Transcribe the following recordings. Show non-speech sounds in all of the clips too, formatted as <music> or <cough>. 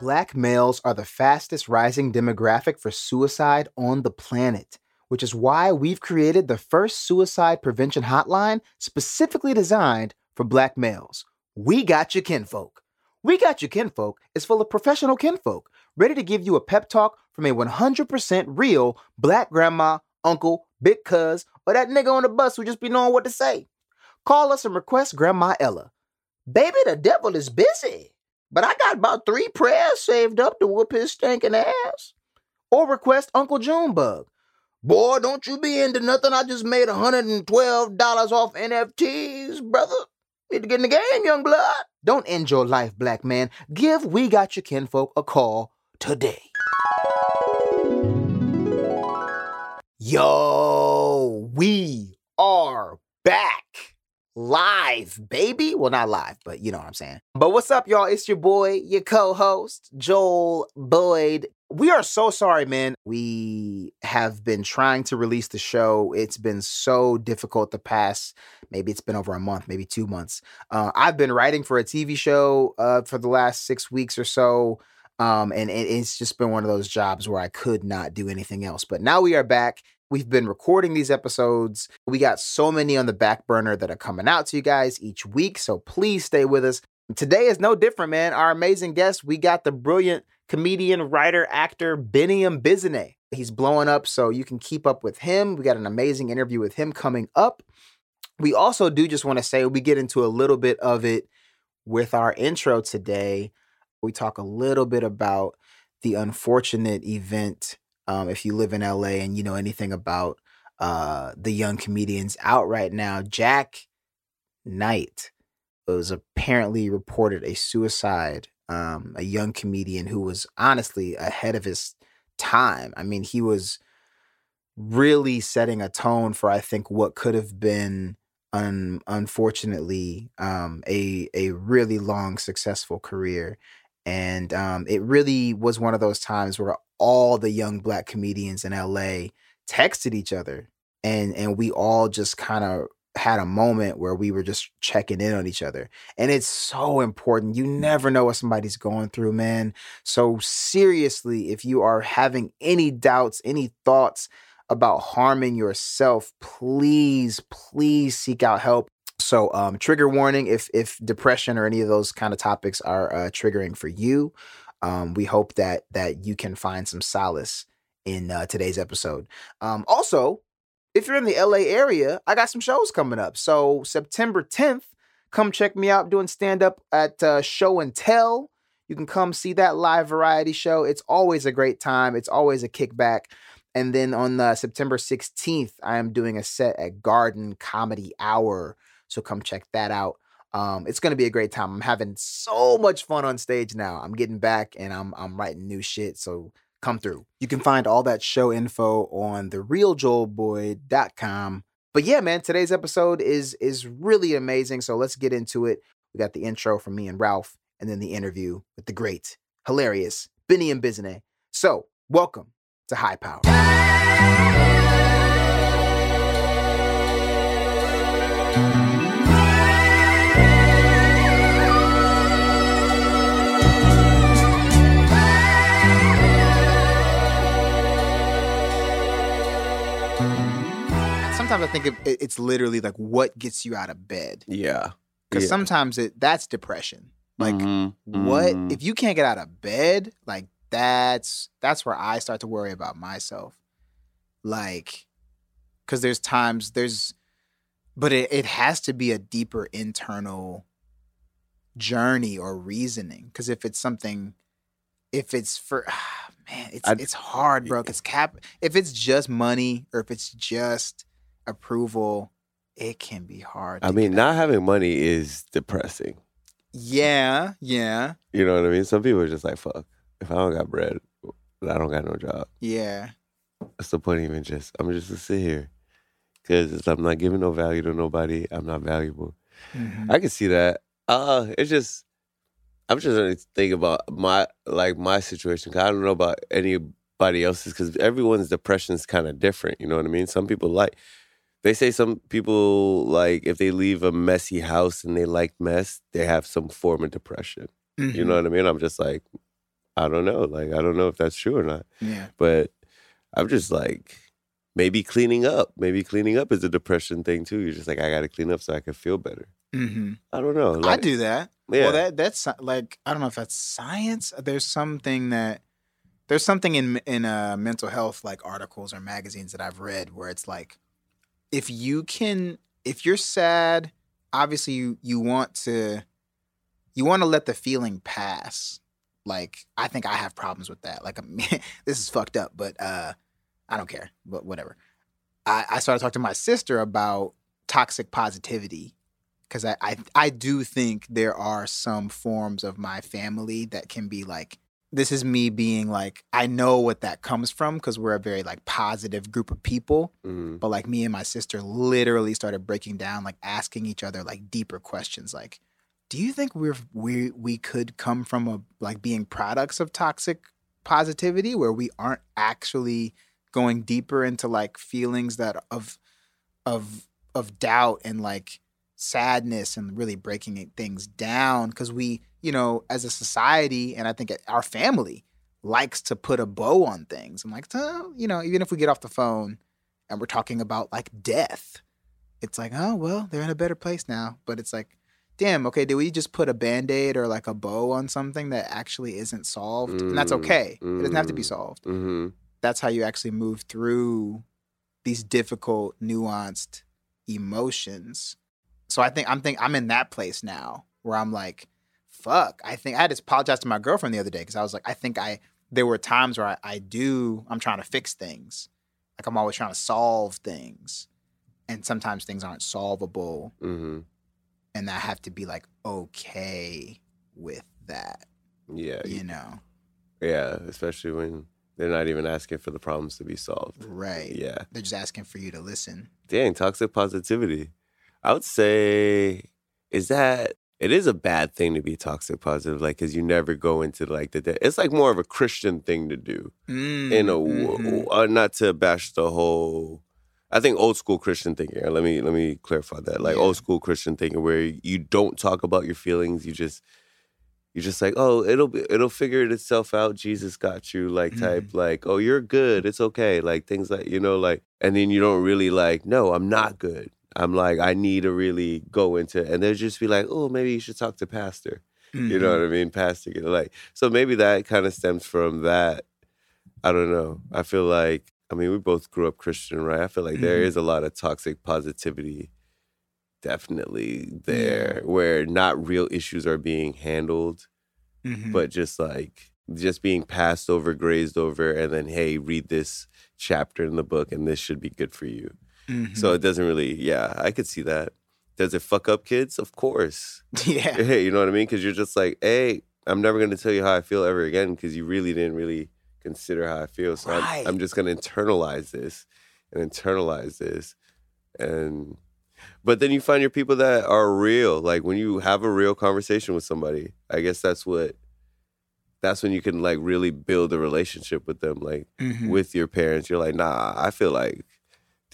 Black males are the fastest rising demographic for suicide on the planet, which is why we've created the first suicide prevention hotline specifically designed for black males. We got your kinfolk. We Got Your Kinfolk is full of professional kinfolk, ready to give you a pep talk from a 100% real black grandma, uncle, big cuz, or that nigga on the bus who just be knowing what to say. Call us and request Grandma Ella. Baby, the devil is busy, but I got about three prayers saved up to whoop his stinking ass. Or request Uncle Junebug. Boy, don't you be into nothing. I just made $112 off NFTs, brother. Need to get in the game, young blood. Don't end your life, black man. Give We Got Your Kinfolk a call today. Yo, we are back live, baby. Well, not live, but you know what I'm saying. But what's up, y'all? It's your boy, your co host, Joel Boyd. We are so sorry, man. We have been trying to release the show. It's been so difficult the past, maybe it's been over a month, maybe two months. Uh, I've been writing for a TV show uh, for the last six weeks or so. Um, and it, it's just been one of those jobs where I could not do anything else. But now we are back. We've been recording these episodes. We got so many on the back burner that are coming out to you guys each week. So please stay with us. Today is no different, man. Our amazing guest, we got the brilliant comedian, writer, actor Biniam Bizuneh. He's blowing up, so you can keep up with him. We got an amazing interview with him coming up. We also do just want to say we get into a little bit of it with our intro today we talk a little bit about the unfortunate event. Um, if you live in LA and you know anything about uh, the young comedians out right now, Jak Knight was apparently reported a suicide. Um, a young comedian who was honestly ahead of his time. I mean, he was really setting a tone for I think what could have been un- unfortunately um, a a really long successful career and um, it really was one of those times where all the young black comedians in LA texted each other and and we all just kind of had a moment where we were just checking in on each other. And it's so important. You never know what somebody's going through, man. So seriously, if you are having any doubts, any thoughts about harming yourself, please, please seek out help. So, um, trigger warning if if depression or any of those kind of topics are uh, triggering for you, um, we hope that that you can find some solace in uh, today's episode. Um, also, if you're in the LA area, I got some shows coming up. So September 10th, come check me out doing stand up at uh, Show and Tell. You can come see that live variety show. It's always a great time. It's always a kickback. And then on uh, September 16th, I am doing a set at Garden Comedy Hour so come check that out. Um, it's gonna be a great time. I'm having so much fun on stage now. I'm getting back and I'm I'm writing new shit. So come through. You can find all that show info on therealjoelboyd.com. But yeah, man, today's episode is is really amazing. So let's get into it. We got the intro from me and Ralph, and then the interview with the great, hilarious Biniam Bizuneh. So welcome to High Power. Sometimes I think it, it's literally like what gets you out of bed. Yeah. Because yeah. sometimes it that's depression. Like mm-hmm. what mm-hmm. if you can't get out of bed? Like that's that's where I start to worry about myself. Like, because there's times there's, but it it has to be a deeper internal journey or reasoning. Because if it's something, if it's for <sighs> man, it's I, it's hard, bro. It's cap. If it's just money or if it's just approval, it can be hard. I mean, not having money is depressing. Yeah, yeah. You know what I mean? Some people are just like, fuck, if I don't got bread, I don't got no job. Yeah. What's the point even just, I'm just to sit here. Because I'm not giving no value to nobody. I'm not valuable. Mm-hmm. I can see that. Uh, it's just, I'm just trying to think about my, like my situation. Cause I don't know about anybody else's because everyone's depression is kind of different. You know what I mean? Some people like, They say some people like if they leave a messy house and they like mess, they have some form of depression. You Mhm. know what I mean? I'm just like, I don't know. Like I don't know if that's true or not. Yeah. But I'm just like, maybe cleaning up. Maybe cleaning up is a depression thing too. You're just like, I got to clean up so I can feel better. hmm I don't know. I do that. Yeah. Well, that that's like I don't know if that's science. There's something that there's something in in uh, mental health like articles or magazines that I've read where it's like if you can if you're sad, obviously you you want to you want to let the feeling pass. Like I think I have problems with that. Like <laughs> this is fucked up, but uh I don't care. But whatever. I, I started talking to my sister about toxic positivity because I, I I do think there are some forms of my family that can be like this is me being like I know what that comes from because we're a very like positive group of people Mhm. but like me and my sister literally started breaking down like asking each other like deeper questions like do you think we're we we could come from a like being products of toxic positivity where we aren't actually going deeper into like feelings that of of of doubt and like sadness and really breaking things down because we you know as a society and i think our family likes to put a bow on things i'm like "Oh," you know even if we get off the phone and we're talking about like death it's like oh well they're in a better place now but it's like damn okay did we just put a band-aid or like a bow on something that actually isn't solved and that's Mm, okay it doesn't have to be mm. solved Mhm. that's how you actually move through these difficult nuanced emotions so i think i'm think i'm in that place now where i'm like fuck i think i had to apologize to my girlfriend the other day because i was like i think i there were times where I, I do i'm trying to fix things like i'm always trying to solve things and sometimes things aren't solvable Mhm. and i have to be like okay with that Yeah. you know Yeah. Especially when they're not even asking for the problems to be solved. right Yeah. they're just asking for you to listen Dang, toxic positivity. I would say, is that it is a bad thing to be toxic positive, like, because you never go into like the. De- it's like more of a Christian thing to do. in a w- Mhm. uh, not to bash the whole I think old school Christian thinking. Let me let me clarify that. Like Yeah. old school Christian thinking where you don't talk about your feelings, you just you're just like, "Oh, it'll be it'll figure itself out. Jesus got you." Like type Mm-hmm. like, "Oh, you're good. It's okay." Like things like, you know, like and then you don't really like, "No, I'm not good." I'm like, I need to really go into and they'll just be like, "Oh, maybe you should talk to pastor." You know Mhm. what I mean? Pastor, you know, like so maybe that kind of stems from that. I don't know. I feel like I mean we both grew up Christian, right? I feel like there Mhm. is a lot of toxic positivity definitely Yeah. there where not real issues are being handled, Mhm. but just like just being passed over, grazed over, and then hey, read this chapter in the book and this should be good for you. Mhm. So it doesn't really yeah, I could see that. Does it fuck up kids? Of course. <laughs> yeah, Hey, you know what I mean? Because you're just like, hey, I'm never going to tell you how I feel ever again because you really didn't really consider how I feel. So Right. I'm, I'm just going to internalize this and internalize this. And, but then you find your people that are real. Like when you have a real conversation with somebody, I guess that's what, that's when you can like really build a relationship with them. Like Mhm. with your parents, you're like, nah, I feel like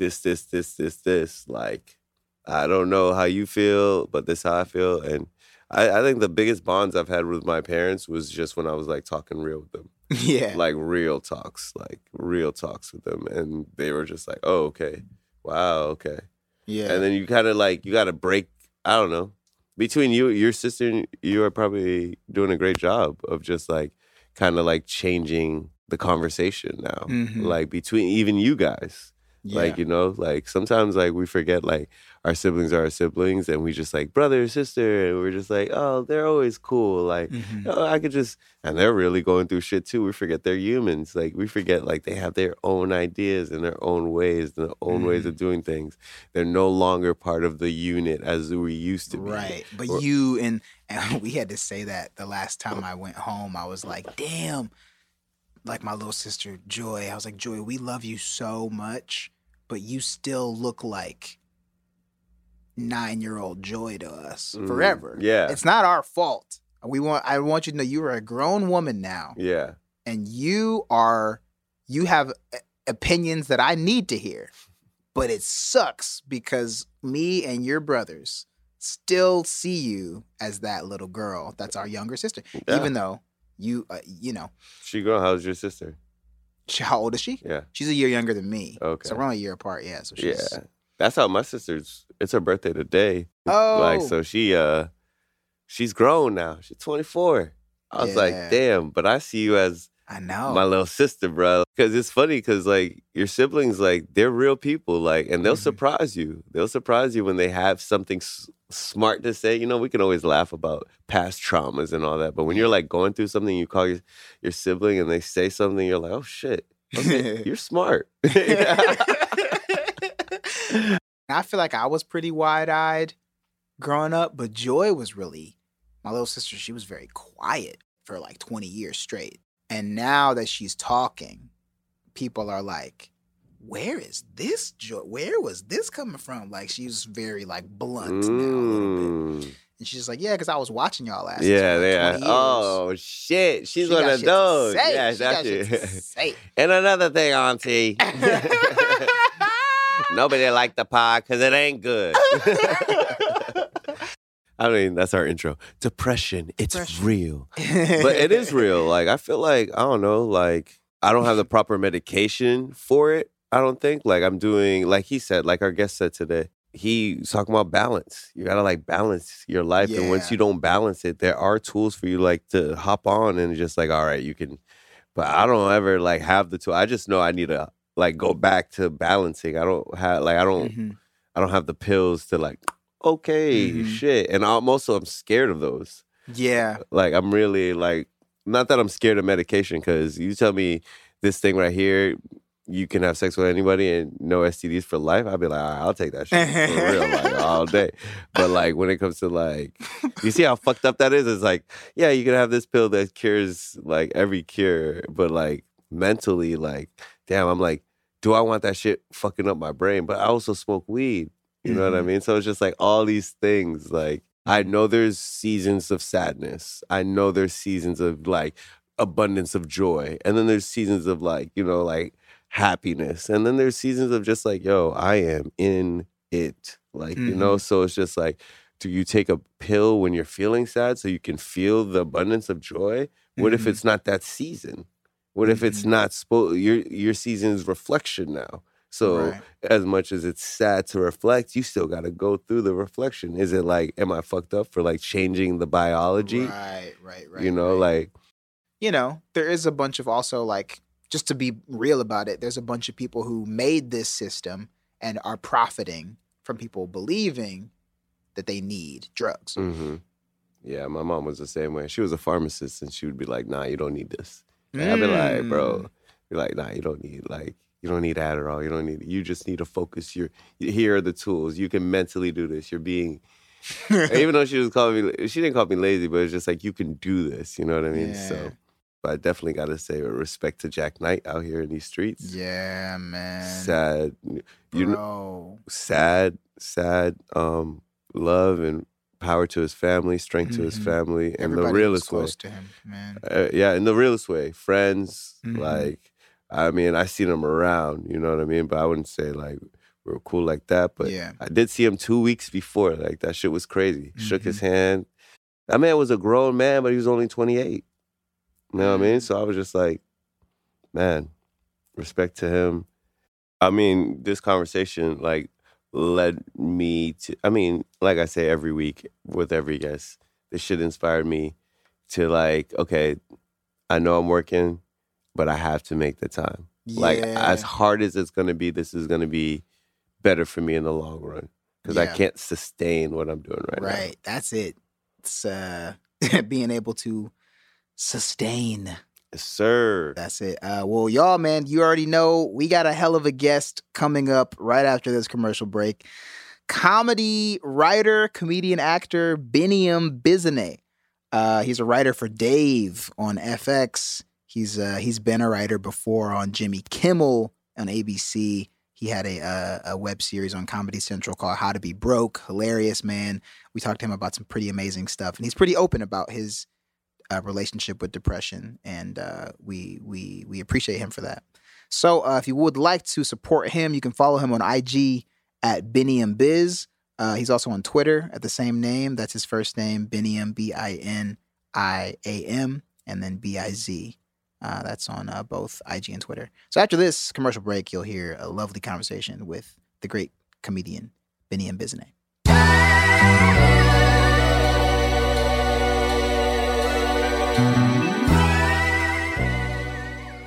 this, this, this, this, this. Like, I don't know how you feel, but this how I feel. And I, I think the biggest bonds I've had with my parents was just when I was like talking real with them, <laughs> yeah, like real talks, like real talks with them, and they were just like, "Oh, okay, wow, okay." yeah, And then you kind of like you got to break. I don't know. Between you, your sister, and you are probably doing a great job of just like kind of like changing the conversation now. Mhm. Like between even you guys, yeah. like you know, like sometimes like we forget like our siblings are our siblings, and we just like brother sister, and we're just like, oh, they're always cool. Like Mhm. oh, I could just, and they're really going through shit too. We forget they're humans. Like we forget like they have their own ideas and their own ways, and their own ways Mm-hmm. of doing things. They're no longer part of the unit as we used to be. Right. But Or- you and, <laughs> and we had to say that the last time I went home, I was like, damn. Like my little sister Joy, I was like, Joy, we love you so much, but you still look like nine year old Joy to us Mm, forever. yeah. It's not our fault. We want I want you to know you are a grown woman now. Yeah. and you are you have opinions that I need to hear. but it sucks because me and your brothers still see you as that little girl. That's our younger sister, Yeah. even though you, uh, you know, She girl, how's your sister? she, how old is she? Yeah. She's a year younger than me. Okay. So we're only a year apart. Yeah. So she's. Yeah. That's how my sister's it's her birthday today. Oh. Like so she uh she's grown now. She's 24. I was Yeah. like, damn, but I see you as I know. my little sister, bro. Cause it's funny cause like your siblings, like they're real people, like, and they'll Mhm. surprise you. They'll surprise you when they have something s- smart to say. You know, we can always laugh about past traumas and all that, but when you're like going through something, you call your, your sibling and they say something, you're like, oh shit, okay, <laughs> you're smart. <laughs> <laughs> I feel like I was pretty wide eyed growing up, but Joy was really my little sister. She was very quiet for like 20 years straight. And now that she's talking, people are like, where is this joy? Where was this coming from? Like she's very like blunt now a little bit. Mm. And she's like, yeah, because I was watching y'all last. Yeah, like yeah. Oh shit, she's She one of those. Yeah, She got that's shit to it. say. <laughs> and another thing, Auntie. <laughs> <laughs> Nobody liked the pie because it ain't good. I mean, that's our intro. Depression, it's Depression. real. <laughs> But it is real. Like, I feel like, I don't know, like, I don't have the proper medication for it. I don't think. Like, I'm doing, like he said, like our guest said today, he's talking about balance. You gotta like balance your life. And once you don't balance it, there are tools for you like to hop on and just like, all right, you can. But I don't ever like have the tool. I just know I need to like go back to balancing. I don't have like I don't Mhm. I don't have the pills to like okay Mhm. shit. And I'm also I'm scared of those. Yeah. Like I'm really like not that I'm scared of medication because you tell me this thing right here. You can have sex with anybody and no STDs for life. I'd be like, all right, I'll take that shit for real, like <laughs> all day. But like when it comes to like, you see how fucked up that is? It's like, yeah, you can have this pill that cures like every cure, but like mentally, like, damn, I'm like, do I want that shit fucking up my brain? But I also smoke weed. You know what I Mhm. mean? So it's just like all these things. Like I know there's seasons of sadness. I know there's seasons of like abundance of joy. And then there's seasons of like, you know, like happiness. And then there's seasons of just like, yo, I am in it. Like, you know, so it's just like, do you take a pill when you're feeling sad so you can feel the abundance of joy? What if Mhm. it's not that season? What if it's Mhm. not supposed your your season is reflection now? So Right. as much as it's sad to reflect, you still got to go through the reflection. Is it like, am I fucked up for like changing the biology? Right, right, right. you know, right. like, you know, there is a bunch of also like just to be real about it, there's a bunch of people who made this system and are profiting from people believing that they need drugs. hmm yeah, my mom was the same way. She was a pharmacist and she would be like, nah, you don't need this. And I'd be like, Mm. bro, be like, nah, you don't need like, you don't need Adderall. You don't need, you just need to focus your, here are the tools. You can mentally do this. You're being, <laughs> even though she was calling me, she didn't call me lazy, but it's just like, you can do this. You know what I mean? Yeah. So, but I definitely got to say respect to Jak Knight out here in these streets. yeah, man. sad you know sad sad um love and power to his family strength to his Mhm. family and Everybody the realest way to him, man. uh, yeah in the realest way friends Mhm. like i mean i seen him around you know what i mean but i wouldn't say like we are cool like that but yeah. i did see him two weeks before like that shit was crazy shook Mm-hmm. his hand that man was a grown man but he was only 28 you know what i mean Mm. so i was just like man respect to him I mean, this conversation like led me to. I mean, like I say every week with every guest, this shit inspired me to like, okay, I know I'm working, but I have to make the time. Like as hard as it's gonna be, this is gonna be better for me in the long run because I can't sustain what I'm doing right, now. right. That's it. It's uh <laughs> being able to sustain. Yes, sir. That's it. Uh, well, y'all, man, you already know we got a hell of a guest coming up right after this commercial break. Comedy writer, comedian, actor Biniam Bizuneh. Uh, he's a writer for Dave on FX. He's uh, he's been a writer before on Jimmy Kimmel on ABC. He had a uh, a web series on Comedy Central called How to Be Broke. Hilarious, man. We talked to him about some pretty amazing stuff, and he's pretty open about his uh, relationship with depression, and uh, we we we appreciate him for that. So uh, if you would like to support him, you can follow him on IG at Biniam Biz. Uh, he's also on Twitter at the same name. That's his first name, Biniam, B I N I A M, and then B I Z. Uh, that's on uh, both IG and Twitter. So after this commercial break, you'll hear a lovely conversation with the great comedian Biniam Bizuneh.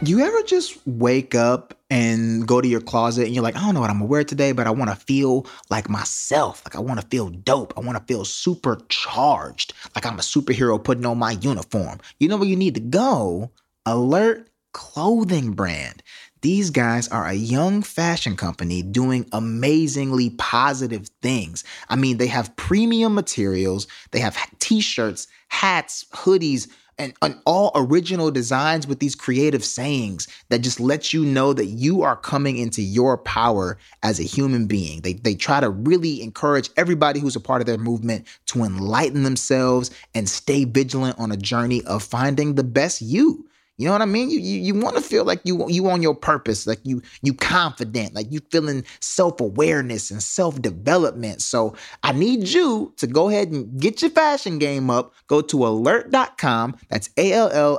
You ever just wake up and go to your closet and you're like, I don't know what I'm gonna wear today, but I wanna feel like myself. Like I wanna feel dope. I wanna feel supercharged. Like I'm a superhero putting on my uniform. You know where you need to go? Allirt Clothing Brand. These guys are a young fashion company doing amazingly positive things. I mean, they have premium materials, they have t shirts, hats, hoodies, and, and, all original designs with these creative sayings that just let you know that you are coming into your power as a human being. They, they try to really encourage everybody who's a part of their movement to enlighten themselves and stay vigilant on a journey of finding the best you. You know what I mean? You you, you want to feel like you you on your purpose, like you you confident, like you feeling self-awareness and self-development. So I need you to go ahead and get your fashion game up. Go to allirt.com. That's A-L-L-I-R-T.com.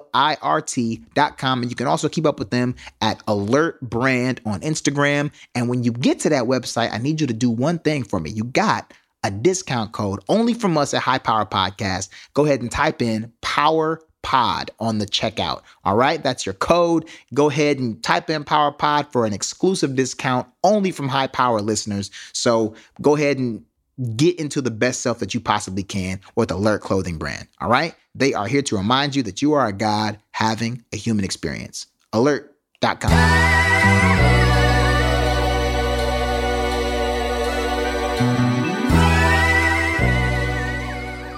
And you can also keep up with them at Allirt Brand on Instagram. And when you get to that website, I need you to do one thing for me. You got a discount code only from us at High Power Podcast. Go ahead and type in power pod on the checkout. All right, that's your code. Go ahead and type in Power Pod for an exclusive discount only from high power listeners. So go ahead and get into the best self that you possibly can with Allirt Clothing Brand. All right, they are here to remind you that you are a God having a human experience. Allirt.com.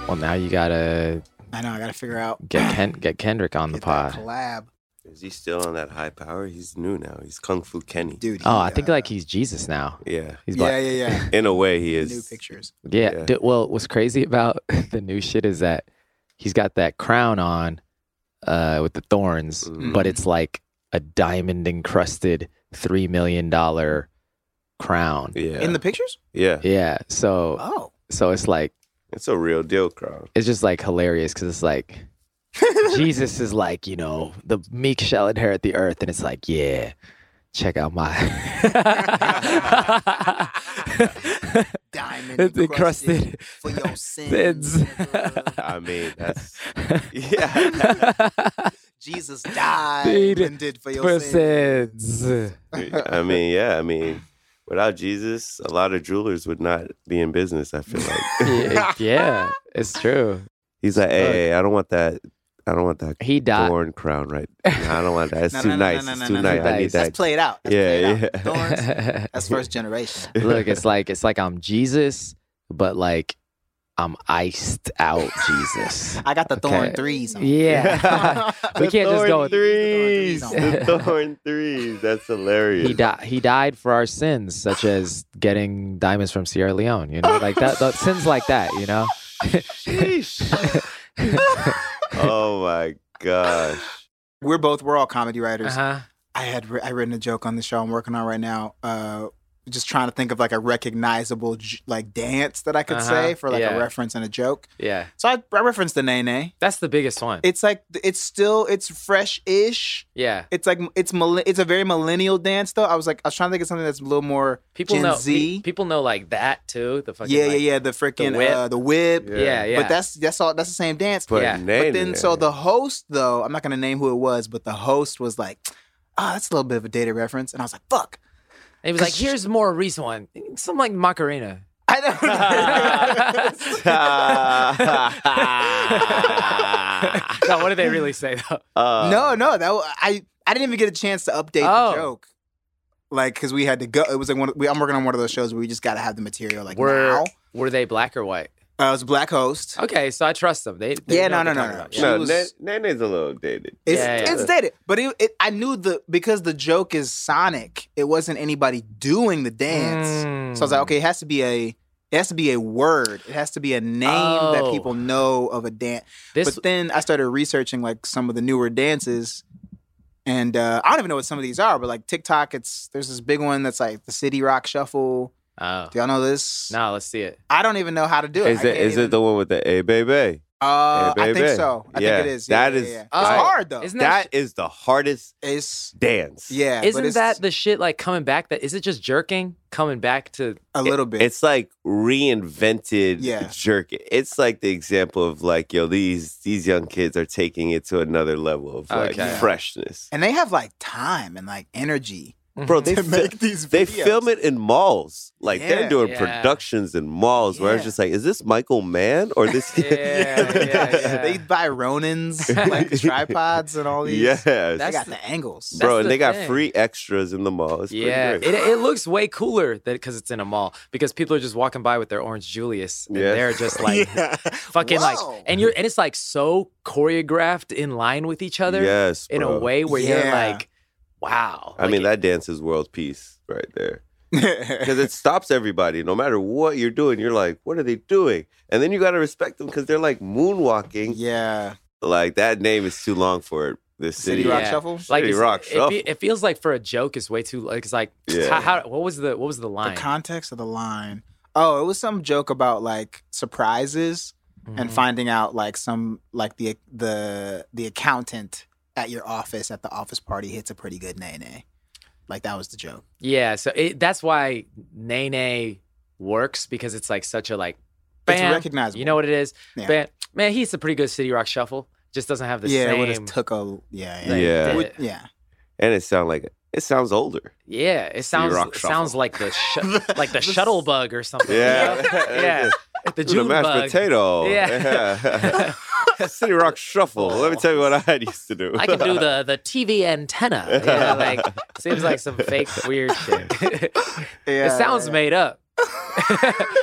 Well, now you gotta I know. I got to figure out get Ken, get Kendrick on the get that pod. collab, Is he still on that high power? He's new now. He's Kung Fu Kenny. dude. Oh, he, I think uh, like he's Jesus now. Yeah. He's yeah, black. yeah, yeah. <laughs> In a way, he is. New pictures. Yeah. Yeah. d- well, what's crazy about <laughs> the new shit is that he's got that crown on uh, with the thorns, Mhm. but it's like a diamond encrusted three million dollar crown. Yeah. In the pictures? yeah. Yeah. So Oh. so it's like It's a real deal crowd. it's just like hilarious because it's like <laughs> Jesus is like you know the meek shall inherit the earth, and it's like yeah. Check out my <laughs> Diamond It's encrusted encrusted for your <laughs> sins. sins. I mean, that's. Yeah. Jesus died Dude, and did for your for sins. sins. I mean, yeah. I mean, without Jesus, a lot of jewelers would not be in business, I feel like. <laughs> yeah, <laughs> yeah, it's true. He's like, hey, hey, I don't want that. I don't want that He died. thorn crown, right? <laughs> I don't want that. It's No, too no, no, nice. no, no, it's no, too no, nice. no. I need Nice. That's that. played out. That's Yeah, played yeah. out. Thorns, that's first generation. Look, it's like it's like I'm Jesus, but like I'm iced out Jesus. I got the thorn threes on. Yeah. <laughs> <laughs> We The can't just go thorn with- threes. The The thorn threes. That's hilarious. he died. He died for our sins, such as getting diamonds from Sierra Leone. You know, like that. that sins like that. You know. Sheesh. <laughs> oh my gosh. We're both we're all comedy writers. huh. I had ri- I written a joke on the show I'm working on right now. Uh, just trying to think of like a recognizable like dance that I could Uh-huh, say for like yeah. a reference and a joke. Yeah, So I, I referenced the Nae Nae. that's the biggest one. It's like it's still it's fresh-ish. yeah, It's like it's millen- it's a very millennial dance though. I was like I was trying to think of something that's a little more people Gen know. Z. pe- people know like that too. The fucking yeah like- yeah yeah the freaking whip. uh, the whip. Yeah. yeah, yeah. But that's that's all that's the same dance. But Yeah. Nae Nae, But then, so the host, though, I'm not going to name who it was, but the host was like, ah, that's a little bit of a dated reference. And I was like, fuck. And he was like, "Here's a more recent one, something like Macarena." <laughs> I don't no, <laughs> <laughs> what did they really say though? Uh, no, no, that I I didn't even get a chance to update Oh. the joke. Like, because we had to go. It was like one. We, I'm working on one of those shows where we just got to have the material like Were now. were they black or white? Uh, it was a black host. Okay, so I trust them. They, they Yeah, know no, no, no, no. She No, was- Ne- Nae Nae's a little dated. It's Yeah, yeah. it's dated, but it, it I knew the because the joke is Sonic. It wasn't anybody doing the dance. So I was like, Mm. okay, it has to be a it has to be a word. It has to be a name that Oh. people know of a dance. This but then I started researching like some of the newer dances, And uh, I don't even know what some of these are, but like TikTok, it's there's this big one that's like the City Rock Shuffle. Oh. Do y'all know this? No, let's see it. I don't even know how to do it. Is I it even- it the one with the A baby? Uh, Hey, I think so. I Yeah, think it is. that yeah, is- yeah, yeah. It's Oh. hard though. Isn't that That is the hardest it's dance. yeah. but Isn't that the shit like coming back? That is it just jerking coming back to? a little bit? It's like reinvented Yeah. jerk. It's like the example of like, yo, these these young kids are taking it to another level of like Okay. freshness. and they have like time and like energy Bro, they to fi- make these. they film it in malls. Like Yeah. they're doing Yeah. productions in malls where it's Yeah. just like, is this Michael Mann or this Yeah, yeah, <laughs> yeah. they buy Ronins like <laughs> tripods and all these. Yes. they That's got the- the angles. That's Bro, and the they got thing. free extras in the mall. It's pretty Yeah, great. it, it looks way cooler that because it's in a mall because people are just walking by with their orange Julius and Yeah. they're just like <laughs> Yeah. fucking like and you're and it's like so choreographed in line with each other yes, in a bro. way where you're Yeah. like, wow. I Like, mean, that dance is world peace right there. <laughs> Because it stops everybody. No matter what you're doing, you're like, what are they doing? And then you got to respect them because they're like moonwalking. yeah. Like, that name is too long for it. This City city. Rock Yeah. Shuffle. like City Rock it, Shuffle. fe- it feels like for a joke it's way too like it's like Yeah. how, how what was the what was the line The context of the line. Oh, it was some joke about like surprises and Mhm. finding out like some like the the the accountant at your office at the office party hits a pretty good nay nay. Like that was the joke. yeah so it, that's why Nae Nae works because it's like such a like It's bam, recognizable. you know what it is Yeah. bam, man he's a pretty good City Rock Shuffle just doesn't have the yeah, it same would have took a yeah yeah like, Yeah. Would- yeah. And it sound like it sounds older. yeah it sounds Rock it sounds like the sh- <laughs> like the shuttle bug or something you Yeah. know? <laughs> yeah <laughs> the the mashed bug potato. Yeah. <laughs> City Rock Shuffle. Let me tell you what I used to do. I can do the <laughs> the TV antenna. Yeah, like seems like some fake weird shit. <laughs> Yeah, it sounds yeah. made up.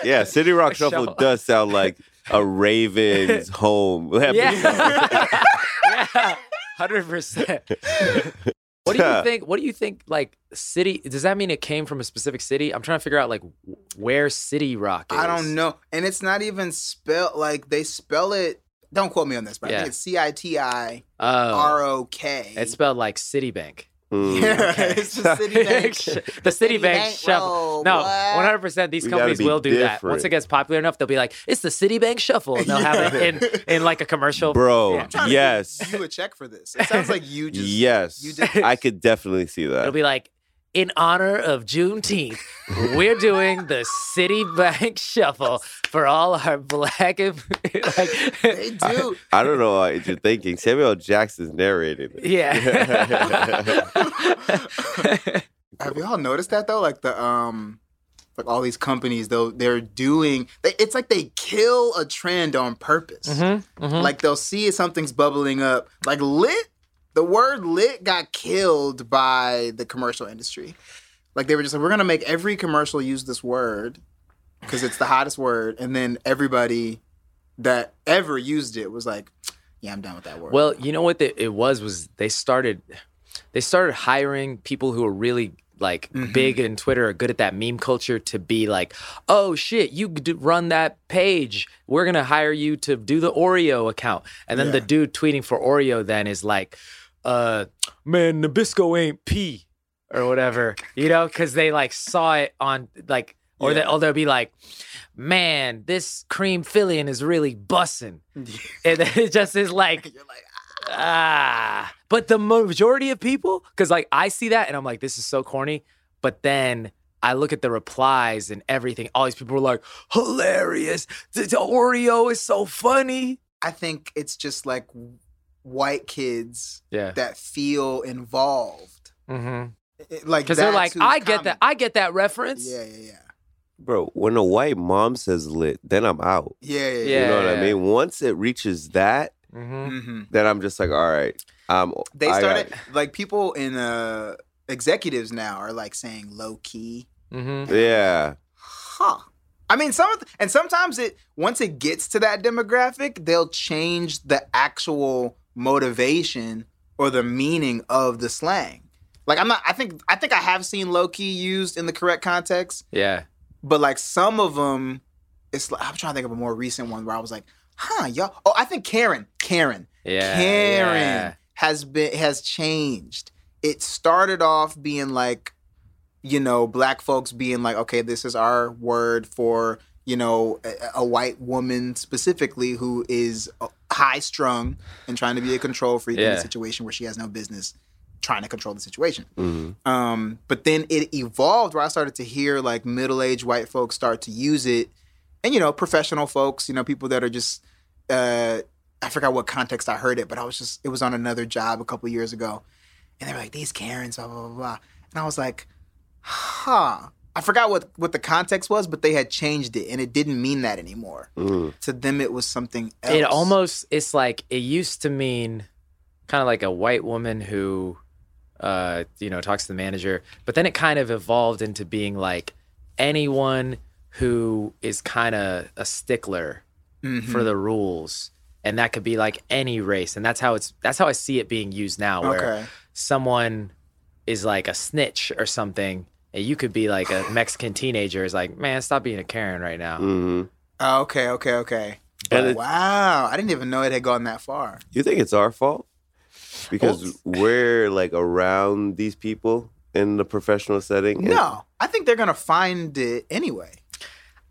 yeah, City Rock Shuffle shuffle. does sound like a Raven's home. Yeah, yeah, hundred percent. What do you think? What do you think? Like city? Does that mean it came from a specific city? I'm trying to figure out like where City Rock is. I don't know. And it's not even spelled like they spell it. Don't quote me on this, but I think it's C I T I R O K. Oh, R O K. it's spelled like Citibank. Mm. Yeah, <laughs> Okay. it's the Citibank. <laughs> the Citibank Citibank shuffle. No, one hundred percent. These We companies will do that. Once it gets popular enough, they'll be like, "It's the Citibank shuffle," and they'll have it in <laughs> in like a commercial. Bro, Yeah. I'm trying to yes. give you a check for this. It sounds like you just yes. you did I could definitely see that. It'll be like, in honor of Juneteenth, we're doing the Citibank <laughs> shuffle for all our black and <laughs> like, they do. I don't know what you're thinking. Samuel Jackson's narrating it. yeah. <laughs> Have y'all noticed that though? Like the um like all these companies though they're doing they, it's like they kill a trend on purpose. Mhm, mhm. Like they'll see something's bubbling up. Like lit, the word lit got killed by the commercial industry. Like they were just like, we're gonna make every commercial use this word because it's the hottest word, and then everybody that ever used it was like, yeah, I'm done with that word. Well, you know what the, it was was they started they started hiring people who are really like Mhm. big in Twitter, are good at that meme culture to be like, oh shit, you d- run that page. We're gonna hire you to do the Oreo account, and then the dude tweeting for Oreo then is like, uh, man, Nabisco ain't pee or whatever, you know, because they like saw it on like. Or, they, Yeah. or they'll be like, man, this cream filling is really bussing. <laughs> And it just is like, <laughs> You're like, ah. But the majority of people, because like I see that and I'm like, this is so corny. But then I look at the replies and everything. All these people are like, hilarious. The, the Oreo is so funny. I think it's just like white kids Yeah. that feel involved. Mm-hmm. It- like Because they're like, who's I get common. that. I get that reference. Yeah, yeah, yeah. Bro, when a white mom says lit, then I'm out. Yeah, yeah, Yeah. yeah. You know what I mean? Once it reaches that, Mm-hmm. hmm then I'm just like, all right. Um, They started got- like people in uh executives now are like saying low key. Mm-hmm. yeah. Huh. I mean, some of the, and sometimes it once it gets to that demographic, they'll change the actual motivation or the meaning of the slang. Like I'm not. I think I think I have seen low key used in the correct context, Yeah. but like some of them, it's. like- I'm trying to think of a more recent one where I was like, huh, y'all. Oh, I think Karen. Karen. Yeah. Karen. yeah. has been has changed. It started off being like, you know, black folks being like, okay, this is our word for you know a, a white woman specifically who is high strung and trying to be a control freak in a situation where she has no business trying to control the situation. Mhm. Um, but then it evolved where I started to hear like middle aged white folks start to use it, and you know, professional folks, you know, people that are just uh, I forgot what context I heard it, but I was just it was on another job a couple years ago, and they were like these Karens, blah blah blah, blah. and I was like, huh. I forgot what what the context was, but they had changed it, and it didn't mean that anymore. Mhm. To them, it was something else. It almost it's like it used to mean kind of like a white woman who uh you know talks to the manager, but then it kind of evolved into being like anyone who is kind of a stickler Mhm. for the rules and that could be like any race and that's how it's that's how I see it being used now where okay. someone is like a snitch or something and you could be like a <sighs> Mexican teenager is like man stop being a Karen right now Mhm. Oh, okay, okay, okay. And it- wow, I didn't even know it had gone that far. You think it's our fault? Because we're like around these people in the professional setting. No, I think they're gonna find it anyway.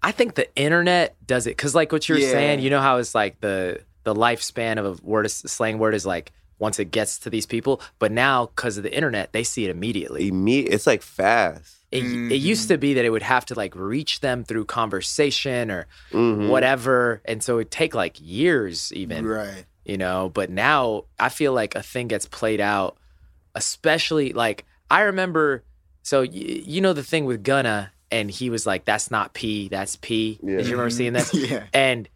I think the internet does it because, like what you're Yeah. saying, you know how it's like the the lifespan of a word, slang word is like once it gets to these people, but now because of the internet, they see it immediately. Imme- it's like fast. It, it used to be that it would have to like reach them through conversation or Mhm. whatever, and so it'd take like years even, Right. you know. But now I feel like a thing gets played out, especially like I remember. So y- you know the thing with Gunna, and he was like, "That's not P, that's P." Yeah. Did you remember seeing <laughs> this? yeah. And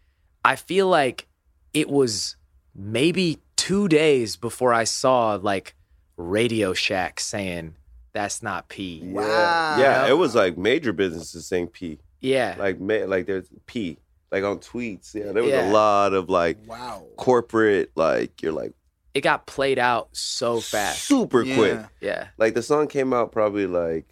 I feel like it was maybe two days before I saw like Radio Shack saying that's not P. Wow. Yeah. yeah, it was like major businesses saying P. Yeah. Like ma- like there's P. Like on tweets. Yeah, there was Yeah. a lot of like Wow. corporate, like you're like It got played out so fast. super Yeah. quick. Yeah. Like the song came out probably like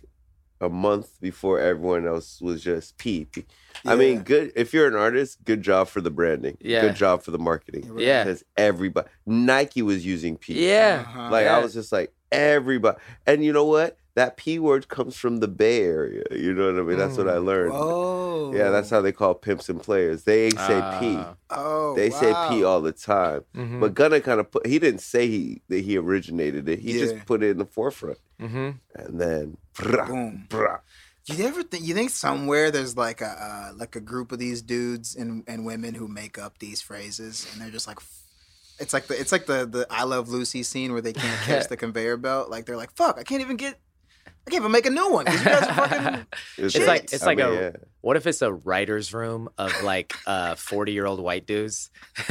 a month before everyone else was just P. P. I mean, good if you're an artist, good job for the branding. Yeah. Good job for the marketing. Yeah. Because everybody Nike was using P. Yeah. Uh-huh. Like Yeah. I was just like everybody. And you know what? That P word comes from the Bay Area. You know what I mean? That's what I learned. Oh. Yeah, that's how they call pimps and players. They say P. Uh, Oh. They say P all the time. mhm, But Gunna kind of put he didn't say he that he originated it. He Yeah. just put it in the forefront. mhm. And then brah, Boom. brah. You ever think you think somewhere there's like a uh, like a group of these dudes and, and women who make up these phrases and they're just like it's like the it's like the the I Love Lucy scene where they can't catch <laughs> the conveyor belt like they're like fuck I can't even get I can't even make a new one 'cause you guys are fucking <laughs> It's like it's I like mean, a yeah. what if it's a writer's room of like uh 40 year old white dudes? <laughs>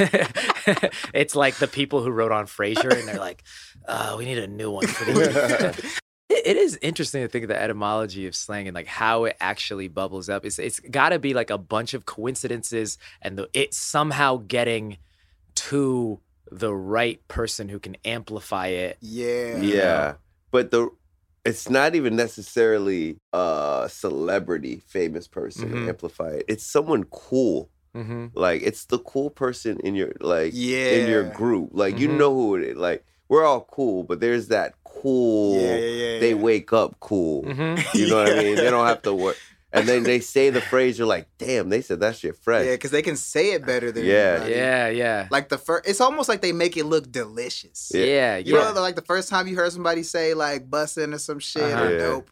it's like the people who wrote on Frasier and they're like, uh, we need a new one for these. It- it is interesting to think of the etymology of slang and like how it actually bubbles up. It's it's got to be like a bunch of coincidences and the, it somehow getting to the right person who can amplify it. yeah Yeah. But the it's not even necessarily a celebrity famous person to Mhm. amplify it. It's someone cool. Mm-hmm. Like it's the cool person in your like yeah in your group. Like you Mhm. know who it is. Like we're all cool, but there's that cool yeah yeah yeah they yeah. wake up cool. Mm-hmm. You know what I <laughs> mean? They don't have to work. And then they say the phrase, you're like, damn, they said that shit fresh. yeah because they can say it better than Yeah. anybody. Yeah, yeah, like the first it's almost like they make it look delicious Yeah. yeah, You yeah. know, like the first time you heard somebody say like bussin' or some shit Uh-huh. or Yeah. dope,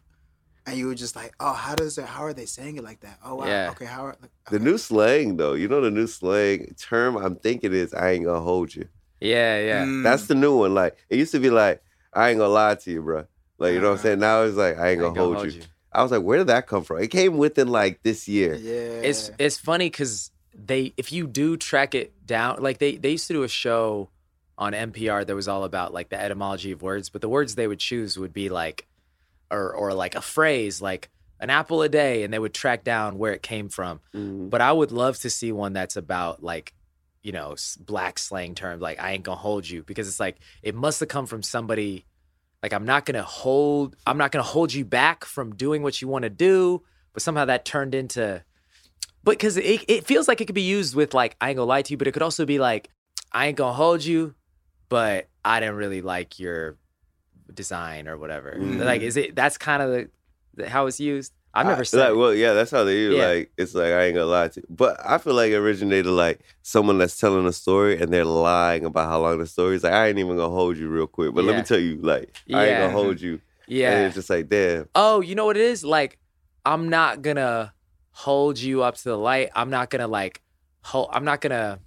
and you were just like, oh, how does it? How are they saying it like that? Oh, wow. Yeah. Okay, how are The okay. new slang, though, you know, the new slang term I'm thinking is, I ain't gonna hold you. yeah, yeah. Mm. That's the new one. Like, it used to be like, I ain't gonna lie to you, bro. Like, you know what I'm saying? Now it's like, I ain't gonna, hold, you. I was like, where did that come from? It came within like this year. yeah. It's it's funny because they if you do track it down, like they they used to do a show on NPR that was all about like the etymology of words, but the words they would choose would be like, or or like a phrase like an apple a day, and they would track down where it came from. Mhm. But I would love to see one that's about like, you know, black slang terms like I ain't gonna hold you because it's like it must have come from somebody. Like I'm not gonna hold, I'm not gonna hold you back from doing what you want to do, but somehow that turned into. But because it, it feels like it could be used with like I ain't gonna lie to you, but it could also be like I ain't gonna hold you, but I didn't really like your design or whatever. Mhm. Like, is it that's kind of the, the how it's used? I've I- never said. like, well, yeah, that's how they use. Yeah. Like, it's like I ain't gonna lie to you, but I feel like it originated like someone that's telling a story and they're lying about how long the story is. Like, I ain't even gonna hold you real quick, but let me tell you, like, I ain't gonna hold you. yeah. And it's just like, damn. oh, you know what it is? Like, I'm not gonna hold you up to the light. I'm not gonna like hold. I'm not gonna.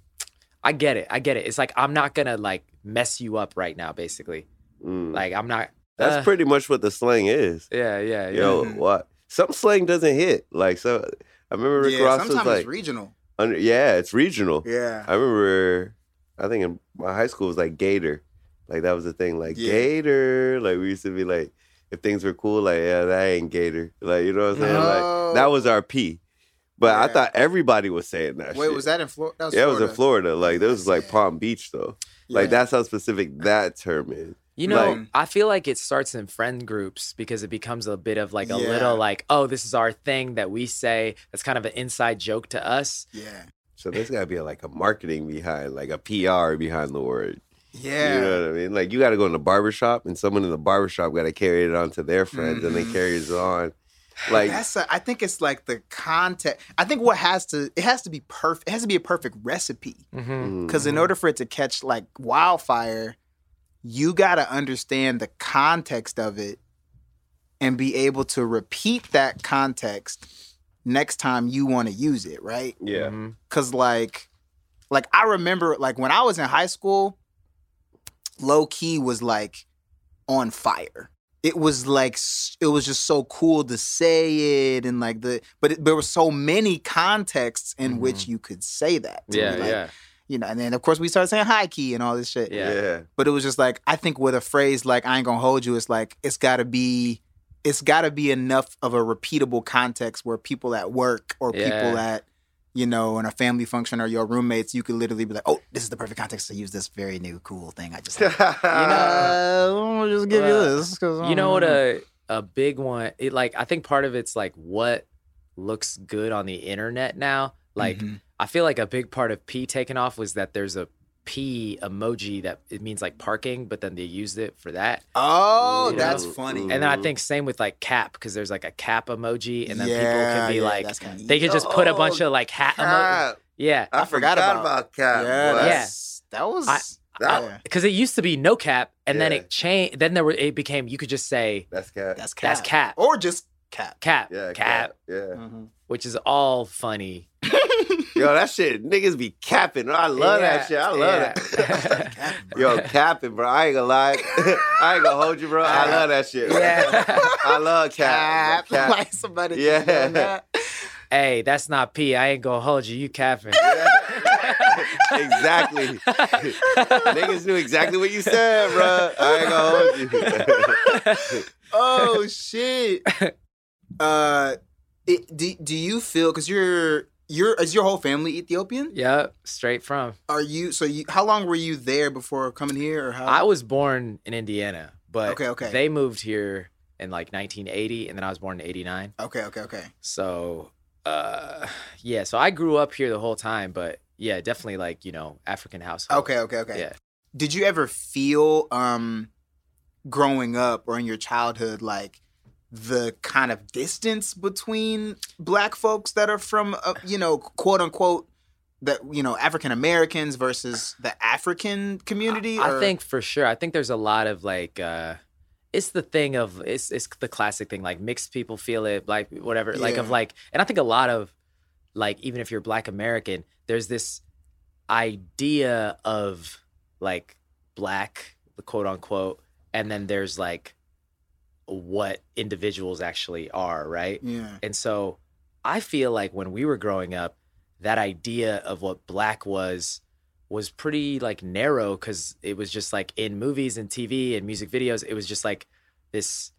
I get it. I get it. It's like I'm not gonna like mess you up right now. Basically, Mm. like I'm not. that's uh, pretty much what the slang is. Yeah, yeah, yeah. Yo, what? Some slang doesn't hit. Like, so I remember Rick yeah, Ross was sometimes like, it's regional. under, yeah, it's regional. Yeah. I remember, I think in my high school was like Gator. Like that was the thing, like Yeah. Gator. Like we used to be like, if things were cool, like yeah, that ain't Gator. Like you know what I'm saying? Like that was our P. But I thought everybody was saying that. Wait, shit. was that in Florida? That was yeah, it was in Florida. Like this was like Palm Beach though. Like that's how specific that term is. You know, Like- I feel like it starts in friend groups because it becomes a bit of like a Yeah. little like, oh, this is our thing that we say. That's kind of an inside joke to us. Yeah. So there's gotta be like a marketing behind, like a PR behind the word. Yeah. You know what I mean? Like you got to go in the barbershop, and someone in the barbershop got to carry it on to their friends, and Mhm. they carries it on. <sighs> Like That's a, I think it's like the context. I think what has to it has to be perfect. It has to be a perfect recipe Mm-hmm. mm, because in order for it to catch like wildfire, you got to understand the context of it and be able to repeat that context next time you want to use it, right? yeah, Mhm. Cause like, like I remember like when I was in high school, low key was like on fire. It was like it was just so cool to say it and like the but it, there were so many contexts in which you could say that. to me, Yeah, like, yeah, You know, and then of course we started saying high key and all this shit. Yeah. yeah, But it was just like I think with a phrase like I ain't gonna hold you, it's like it's gotta be it's gotta be enough of a repeatable context where people at work or Yeah. people at you know, in a family function or your roommates, you could literally be like, "Oh, this is the perfect context to use this very new cool thing I just." Had. uh, I'll just give Well, you this. 'cause I You know what a a big one. It like I think part of it's like what looks good on the internet now. Like Mhm. I feel like a big part of P taking off was that there's a P emoji that it means like parking, but then they used it for that. Oh, You know? that's funny. And then I think same with like cap because there's like a cap emoji, and then people can be yeah, like that's kinda they could just put a oh, bunch Oh, of like hat emoji. Cap. Yeah, I, forgot forgot, about- about, Cap. yeah, boy. that's, that was I- That- because it used to be no cap, and then it changed. Then there were it became you could just say that's Cap. that's cap. that's cap, or just cap. cap, yeah, cap, Yeah. Mhm. which is all funny. <laughs> Yo, that shit, niggas be capping. I love Yeah, that shit. I love yeah. that. Capping. <laughs> Yo, capping, bro. I ain't gonna lie. <laughs> I ain't gonna hold you, bro. I love that shit. Yeah. I love cap. cap. cap. like somebody Yeah. that. Hey, that's not P. I ain't gonna hold you. You capping. exactly. Niggas knew exactly what you said, bro. I ain't gonna hold you. oh shit. Uh, it, do do you feel because you're you're is your whole family Ethiopian? Yeah, straight from. Are you so you? How long were you there before coming here, or how? I was born in Indiana, but Okay, okay. they moved here in like 1980, and then I was born in '89. okay, okay, okay. So, uh, yeah. So I grew up here the whole time, but yeah, definitely like you know African household. Okay, okay, okay. Yeah. Did you ever feel um growing up or in your childhood like the kind of distance between black folks that are from uh, you know quote unquote that you know African Americans versus the African community? I or- think for sure. I think there's a lot of like uh it's the thing of it's it's the classic thing like mixed people feel it like whatever like of like and I think a lot of like even if you're black American there's this idea of like black the quote unquote and then there's like what individuals actually are right yeah. and so I feel like when we were growing up, that idea of what black was was pretty like narrow because it was just like in movies and TV and music videos, it was just like this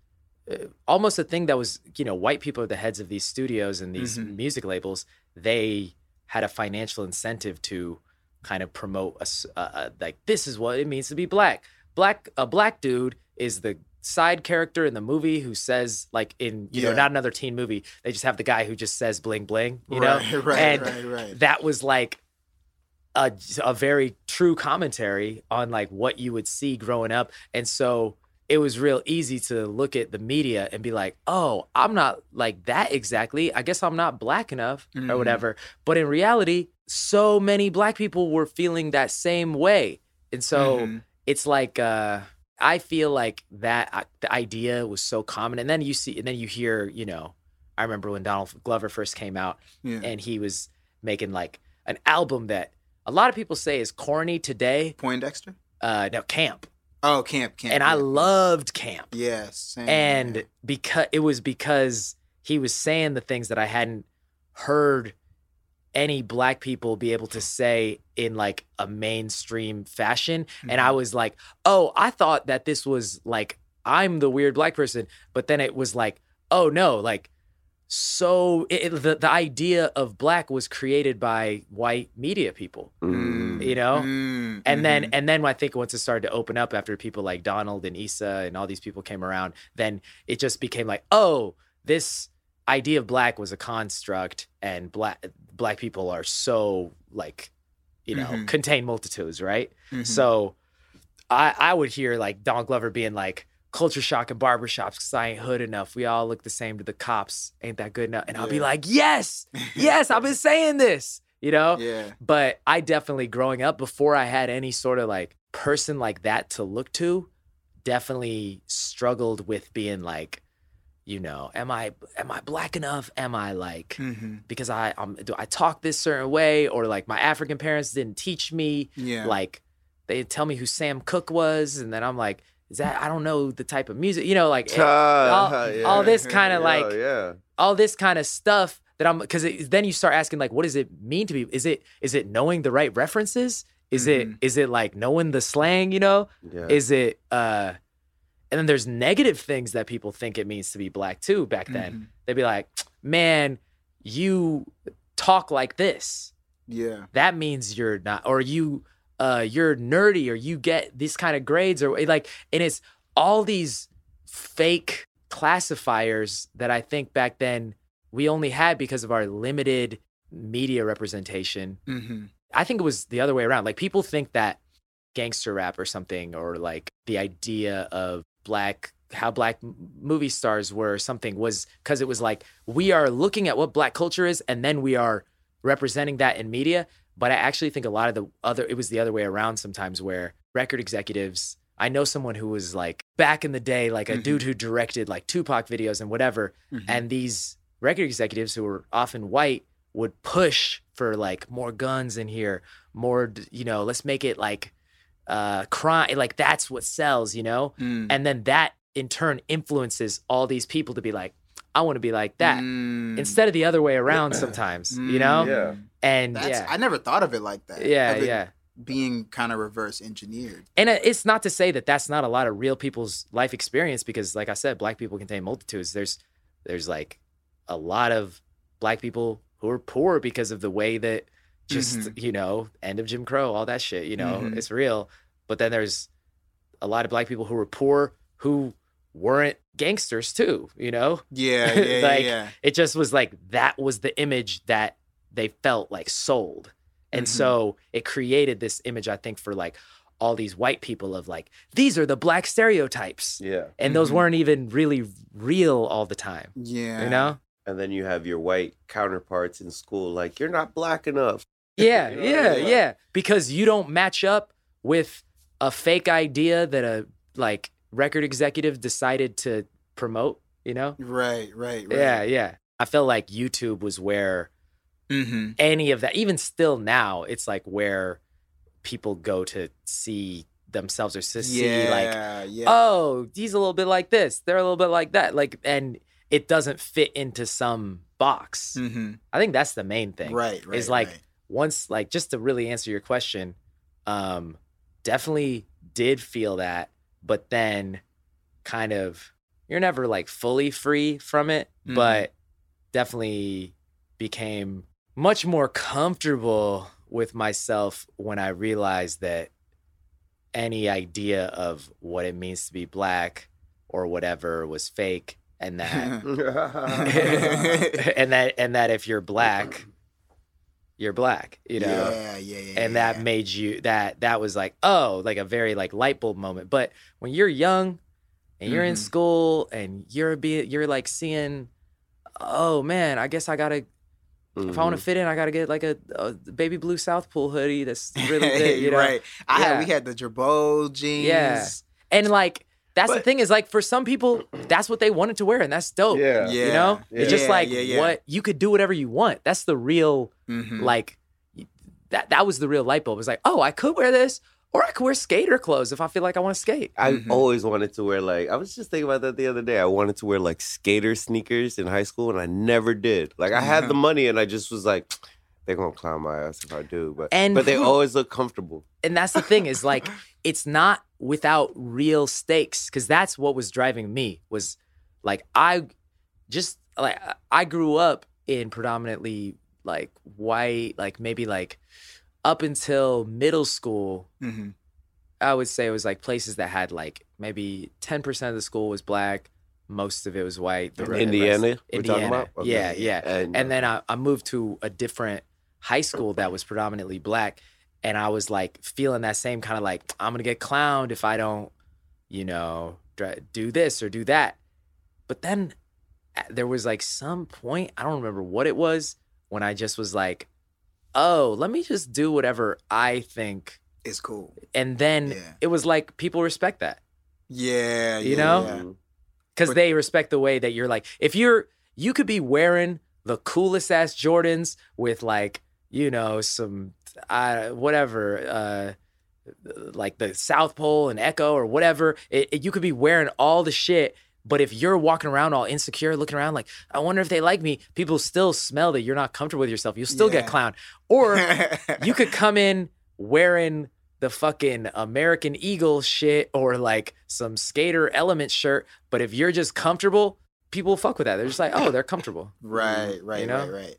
uh, almost a thing that was, you know, white people are the heads of these studios and these Mhm. music labels. They had a financial incentive to kind of promote a, a- like this is what it means to be black. Black a black dude is the side character in the movie who says like in you know not another teen movie they just have the guy who just says bling bling you know right, <laughs> right, and right, right. that was like a, a very true commentary on like what you would see growing up. And so it was real easy to look at the media and be like, oh, I'm not like that exactly. I guess I'm not black enough Mhm. or whatever. But in reality, so many black people were feeling that same way. And so Mhm. it's like uh I feel like that uh, the idea was so common and then you see and then you hear, you know, I remember when Donald Glover first came out yeah. and he was making like an album that a lot of people say is corny today. Poindexter. Uh no, Camp. Oh, camp, camp. And I loved Camp. Yes. same, And because it was because he was saying the things that I hadn't heard any black people be able to say in like a mainstream fashion and I was like, "Oh, I thought that this was like I'm the weird black person." But then it was like, "Oh no, like so it, it- the the idea of black was created by white media people." Mm. You know? Mm, And then mhm. and then I think once it started to open up after people like Donald and Issa and all these people came around, then it just became like, oh, this idea of black was a construct and black black people are so like, you know, Mhm. contain multitudes, right? Mhm. So I I would hear like Don Glover being like culture shock and barbershops because I ain't hood enough. We all look the same to the cops. Ain't that good enough? And I'll be like, yes, <laughs> yes, I've been saying this, you know? yeah. But I definitely growing up before I had any sort of like person like that to look to, definitely struggled with being like, you know, am I am I black enough? Am I like hmm because I um do I talk this certain way or like my African parents didn't teach me Yeah. like they tell me who Sam Cooke was and then I'm like is that I don't know the type of music you know like Ah, all- yeah. all this <laughs> kind of like yeah. all this kind of stuff that I'm because then you start asking like, what does it mean to be? Is it is it knowing the right references? Is it Mhm. is it like knowing the slang? You know, Yeah. is it? uh And then there's negative things that people think it means to be black too. Back then, Mhm. they'd be like, man, you talk like this. Yeah. That means you're not, or you uh you're nerdy, or you get these kind of grades, or like, and it's all these fake classifiers that I think back then we only had because of our limited media representation. hmm I think it was the other way around. Like people think that gangster rap or something, or like the idea of black, how black movie stars were or something was because it was like we are looking at what black culture is and then we are representing that in media. But I actually think a lot of the other, it was the other way around sometimes where record executives, I know someone who was like back in the day, like a Mhm. dude who directed like Tupac videos and whatever. Mhm. And these record executives who were often white would push for like more guns in here, more, you know, let's make it like uh crime. Like that's what sells, you know? Mm. And then that in turn influences all these people to be like, I want to be like that. Mm. Instead of the other way around sometimes, you know? Mm. Yeah. And That's, yeah. I never thought of it like that. yeah, it yeah. Being kind of reverse engineered. And it's not to say that that's not a lot of real people's life experience because, like I said, black people contain multitudes. There's, there's like a lot of black people who are poor because of the way that just Mhm. you know end of Jim Crow, all that shit. You know, Mhm. it's real. But then there's a lot of black people who were poor who weren't gangsters too. You know, Yeah, <laughs> yeah, Like, yeah. it just was like that was the image that they felt like sold and Mhm. so it created this image i think for like all these white people of like these are the black stereotypes Yeah. and those Mhm. weren't even really real all the time Yeah. you know And then you have your white counterparts in school, like you're not black enough. <laughs> yeah You know, yeah yeah. yeah because you don't match up with a fake idea that a like record executive decided to promote you know Right, right, right. yeah yeah i felt like youtube was where Mm-hmm. any of that. Even still now, it's like where people go to see themselves or to see like, yeah. oh, he's a little bit like this, they're a little bit like that, like, and it doesn't fit into some box. mm-hmm. I think that's the main thing. Right, right. is like right. Once, like, just to really answer your question, um, definitely did feel that, but then kind of you're never like fully free from it, Mhm. but definitely became much more comfortable with myself when I realized that any idea of what it means to be black or whatever was fake and that <laughs> <laughs> and that and that if you're black you're black, you know. Yeah, yeah, yeah. and yeah, that yeah. made you that that was like oh like a very like light bulb moment but when you're young and you're in Mhm. school and you're be you're like seeing oh man i guess i gotta if i want Mhm. to fit in i gotta get like a, a baby blue South Pole hoodie that's really <laughs> big you know right. I had we had the Girbaud jeans. Yeah. and like that's the thing is like for some people that's what they wanted to wear and that's dope Yeah. Yeah. you know it's just Yeah, like yeah, yeah. what you could do whatever you want that's the real Mhm. like that that was the real light bulb. It was like, oh, I could wear this, or I could wear skater clothes if I feel like I want to skate. I Mhm. always wanted to wear like I was just thinking about that the other day. I wanted to wear like skater sneakers in high school, and I never did. Like I had the money, and I just was like, they're gonna clown my ass if I do. But And- but they always look comfortable. And that's the thing is like, <laughs> it's not without real stakes because that's what was driving me was like I just like I grew up in predominantly like white, like maybe like up until middle school. Mhm. I would say it was like places that had like maybe 10% of the school was black, most of it was white. The re- rest- Indiana, we're talking Indiana. about? Okay. Yeah, yeah. And, And then I, I moved to a different high school that was predominantly black. And I was like feeling that same kind of like, I'm going to get clowned if I don't, you know, do this or do that. But then there was like some point, I don't remember what it was, when I just was like, oh, let me just do whatever I think. is cool. And then Yeah. it was like people respect that Yeah. You yeah, know? yeah. Mm-hmm. because But- they respect the way that you're like, if you're, you could be wearing the coolest ass Jordans with like, you know, some, uh, whatever, uh, like the South Pole and Ecko or whatever. It, it- you could be wearing all the shit, but if you're walking around all insecure, looking around like, I wonder if they like me, people still smell that you're not comfortable with yourself. You'll still get Yeah. clowned. Or <laughs> you could come in wearing the fucking American Eagle shit or like some skater element shirt, but if you're just comfortable, people fuck with that. They're just like, oh, they're comfortable. <laughs> right, right, You know? right, right.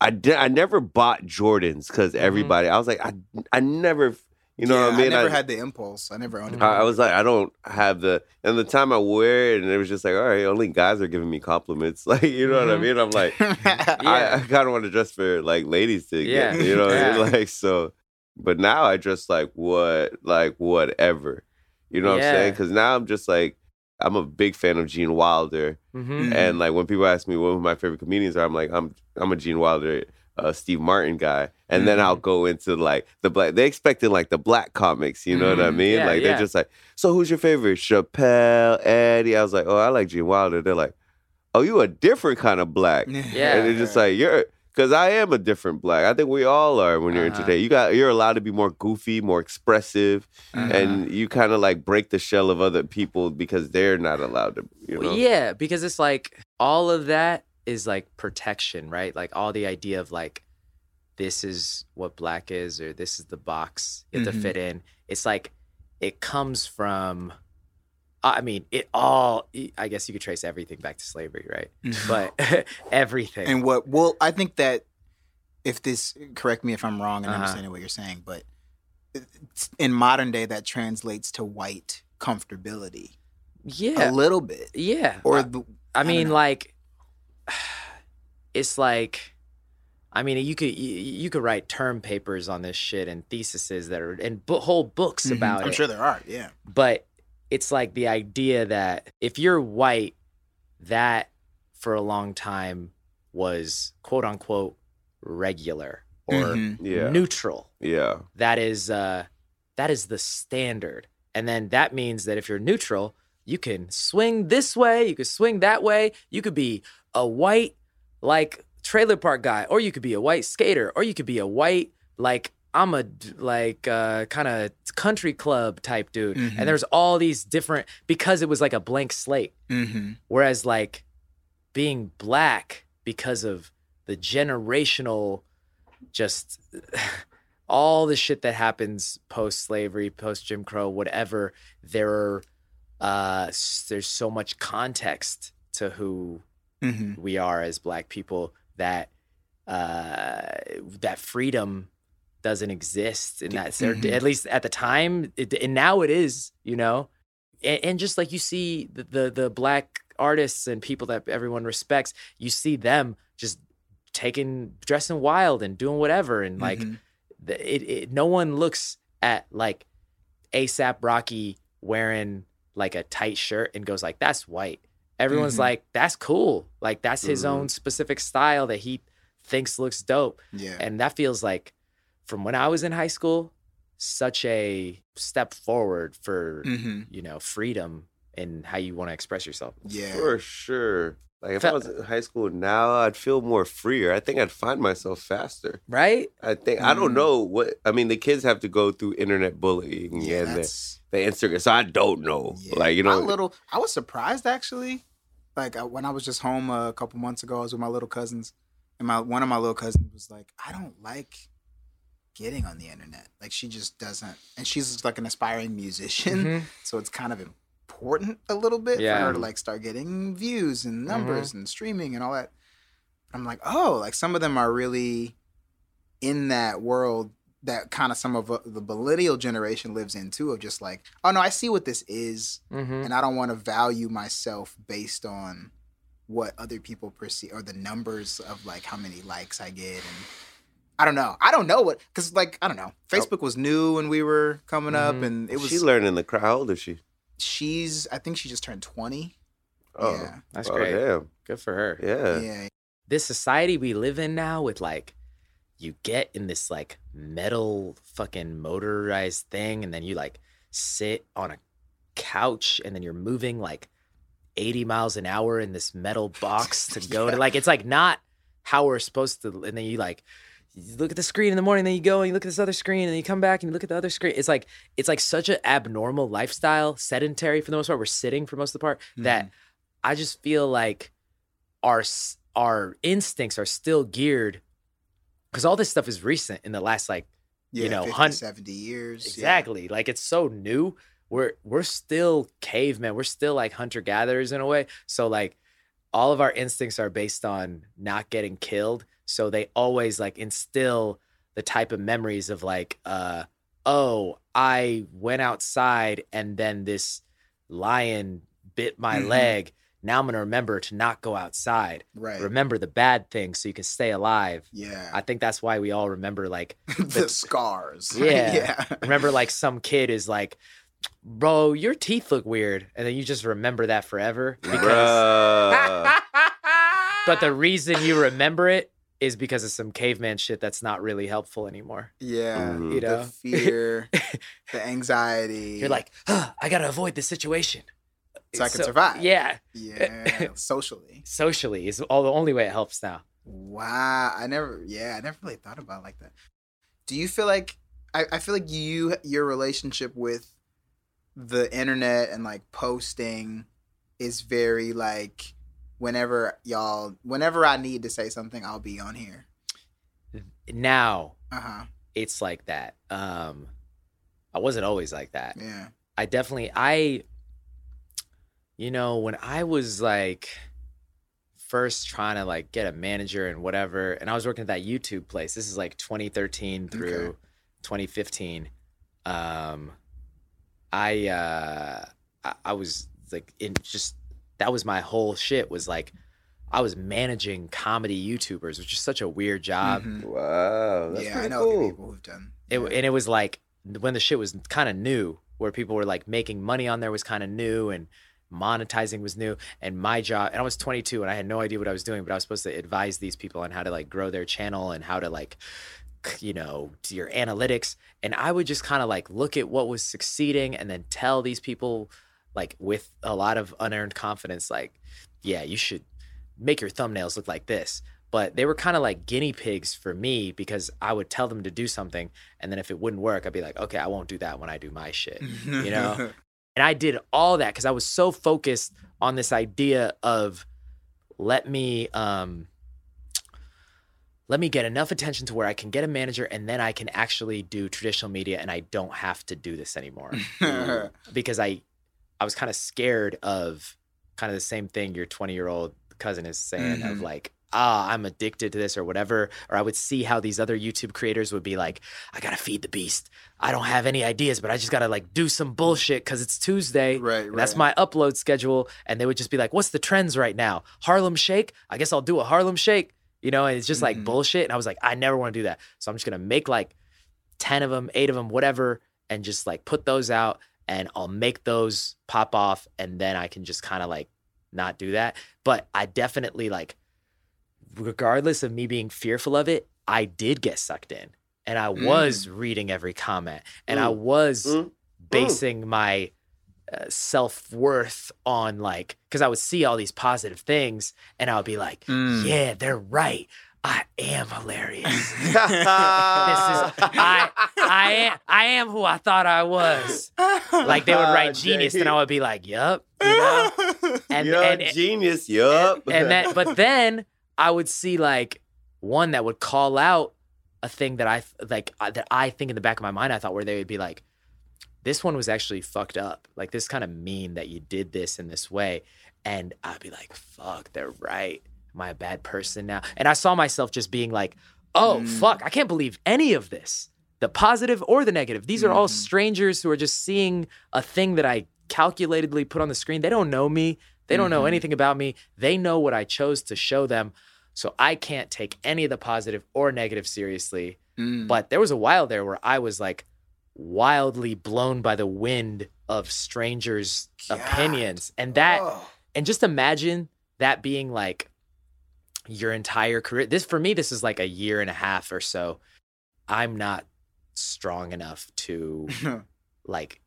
I did. I never bought Jordans because Mm-hmm. everybody. I was like, I I never. You know Yeah, what I mean? I never had the impulse. I never owned a. I, I was like, I don't have the, and the time I wear it, and it was just like, all right, only guys are giving me compliments. <laughs> Like, you know what I Mhm. mean? I'm like, <laughs> I, Yeah. I kind of want to dress for like ladies to Yeah. get, you know, what I mean? <laughs> Like so. But now I dress like what, like whatever, you know what I'm saying? Because now I'm just like, I'm a big fan of Gene Wilder, Mm-hmm. and like when people ask me what my favorite comedians are, I'm like, I'm I'm a Gene Wilder, uh, Steve Martin guy, and then Mm-hmm. I'll go into like the black. They expecting like the black comics, you know what I Mhm. mean? Yeah, like yeah. they're just like, so who's your favorite? Chappelle, Eddie. I was like, oh, I like Gene Wilder. They're like, oh, you a different kind of black, <laughs> Yeah. and they're just like, you're. Because I am a different black. I think we all are when you're in Uh-huh. today. You got you're allowed to be more goofy, more expressive, Uh-huh. and you kind of like break the shell of other people because they're not allowed to. You know? Yeah, because it's like all of that is like protection, right? Like all the idea of like this is what black is or this is the box you have Mhm. to fit in. It's like it comes from I mean, it all I guess you could trace everything back to slavery, right? But <laughs> everything. and what? Well, I think that if this, correct me if I'm wrong in Uh-huh. understanding what you're saying, but in modern day, that translates to white comfortability yeah. a little bit, yeah. or I- the, I mean, like, <sighs> it's like, I mean, you could you, you could write term papers on this shit and theses that are and whole books Mhm. about I'm it. sure there are. Yeah. But it's like the idea that if you're white, that for a long time was quote unquote regular or Mhm. Yeah. neutral Yeah. that is uh that is the standard and then that means that if you're neutral you can swing this way you could swing that way you could be a white like trailer park guy or you could be a white skater or you could be a white like i'm a like uh kind of country club type dude Mhm. and there's all these different because it was like a blank slate Mm-hmm. Whereas like being black because of the generational just <laughs> all the shit that happens post slavery, post Jim Crow, whatever, there are uh there's so much context to who Mm-hmm. we are as black people that uh that freedom doesn't exist in that Mhm. at least at the time it, and now it is you know and, and just like you see the, the the black artists and people that everyone respects you see them just taking dressing wild and doing whatever and like Mhm. the- it, it no one looks at like ASAP Rocky wearing like a tight shirt and goes like that's white. Everyone's Mhm. like that's cool. Like that's his own specific style that he thinks looks dope. yeah. And that feels like from when I was in high school such a step forward for hmm you know freedom and how you want to express yourself. Yeah. For sure. Like if Fe- I was in high school now, I'd feel more freer. I think I'd find myself faster. Right? I think I don't Mm. know what I mean. The kids have to go through internet bullying Yeah, and the, that's the Instagram, so I don't know. yeah. Like you My know, little. I was surprised actually. Like uh, when I was just home a couple months ago, I was with my little cousins, and my one of my little cousins was like, "I don't like getting on the internet. Like she just doesn't." And she's like an aspiring musician, Mhm. so it's kind of important a little bit Yeah. for her to like start getting views and Mm-hmm. numbers and streaming and all that. I'm like, oh, like some of them are really in that world that kind of some of uh, the millennial generation lives in too of just like, oh no, I see what this is, Mhm. and I don't want to value myself based on what other people perceive or the numbers of like how many likes I get and I don't know. I don't know what because like I don't know. Facebook was new when we were coming up, Mhm. and it was she learning the crowd. How old is she? she's I think she just turned twenty. Oh, Yeah. That's oh, great. Damn. Good for her. Yeah. Yeah, this society we live in now with like you get in this like metal fucking motorized thing and then you like sit on a couch and then you're moving like 80 miles an hour in this metal box to go to <laughs> like it's like not how we're supposed to and then you like you look at the screen in the morning then you go and you look at this other screen and you come back and you look at the other screen. It's like it's like such an abnormal lifestyle sedentary for the most part. We're sitting for most of the part that mm-hmm. I just feel like our our instincts are still geared because all this stuff is recent in the last like yeah, you know, 50, hun- 70 years. yeah. exactly. Like it's so new. We're we're still cavemen. We're still like hunter gatherers in a way. So like all of our instincts are based on not getting killed so they always like instill the type of memories of like uh oh i went outside and then this lion bit my Mhm. leg now i'm gonna remember to not go outside Right. remember the bad things so you can stay alive yeah. i think that's why we all remember like <laughs> the scars. <laughs> Yeah. yeah. remember like some kid is like bro your teeth look weird and then you just remember that forever because <laughs> but the reason you remember it is because of some caveman shit that's not really helpful anymore Yeah. Mhm. You know? The fear, <laughs> the anxiety. you're like huh, i gotta avoid this situation So I can survive. yeah yeah, <laughs> socially. socially is all the only way it helps now Wow. I never, yeah, I never really thought about it like that. Do you feel like, I, I feel like you, your relationship with the internet and like posting is very like, whenever y'all, whenever I need to say something, I'll be on here. now Uh huh. it's like that um i wasn't always like that Yeah. I definitely I you know, when I was like first trying to like get a manager and whatever, and I was working at that YouTube place. This is like 2013 through Okay. 2015. Um I uh I, I was like in just that was my whole shit was like I was managing comedy YouTubers, which is such a weird job. Mhm. wow. That's yeah, I pretty know cool. people who've done. it, yeah. and it was like when the shit was kind of new where people were like making money on there was kind of new and monetizing was new and my job and i was 22 and i had no idea what i was doing but i was supposed to advise these people on how to like grow their channel and how to like you know do your analytics and i would just kind of like look at what was succeeding and then tell these people like with a lot of unearned confidence like yeah you should make your thumbnails look like this but they were kind of like guinea pigs for me because I would tell them to do something and then if it wouldn't work I'd be like okay I won't do that when I do my shit you know? <laughs> and I did all that cuz I was so focused on this idea of let me um let me get enough attention to where I can get a manager and then I can actually do traditional media and I don't have to do this anymore <laughs> because I I was kind of scared of kind of the same thing your 20 year old cousin is saying of Mhm. like ah I'm addicted to this or whatever or I would see how these other YouTube creators would be like I got to feed the beast I don't have any ideas but I just got to like do some bullshit cuz it's Tuesday right, and that's my upload schedule and they would just be like what's the trends right now Harlem Shake I guess I'll do a Harlem Shake you know, and it's just like Mhm. bullshit. And I was like, I never want to do that. So I'm just gonna make like 10 of them, eight of them, whatever, and just like put those out and I'll make those pop off and then I can just kind of like not do that. But I definitely like, regardless of me being fearful of it, I did get sucked in and I was reading every comment and I Mm. was Mm. basing my uh, self worth on like, because I would see all these positive things and I would be like, Mm. yeah, they're right. I am hilarious. <laughs> this is I I am I am who I thought I was. Like they would write <laughs> genius, and I would be like, "Yup," you know. <laughs> And You're and a genius. Yup. and then, but then I would see like one that would call out a thing that I like uh, that I think in the back of my mind I thought where they would be like, "This one was actually fucked up. Like this kind of mean that you did this in this way," and I'd be like, "Fuck, they're right. Am I a bad person now?" And I saw myself just being like, "Oh Mm. fuck, I can't believe any of this." The positive or the negative. These are all Mhm. strangers who are just seeing a thing that I calculatedly put on the screen. They don't know me. They don't know Mhm. anything about me. They know what I chose to show them. So I can't take any of the positive or negative seriously. Mm. But there was a while there where I was like wildly blown by the wind of strangers' God. opinions. And that Oh. and just imagine that being like your entire career. This for me, this is like a year and a half or so. I'm not strong enough to <laughs> like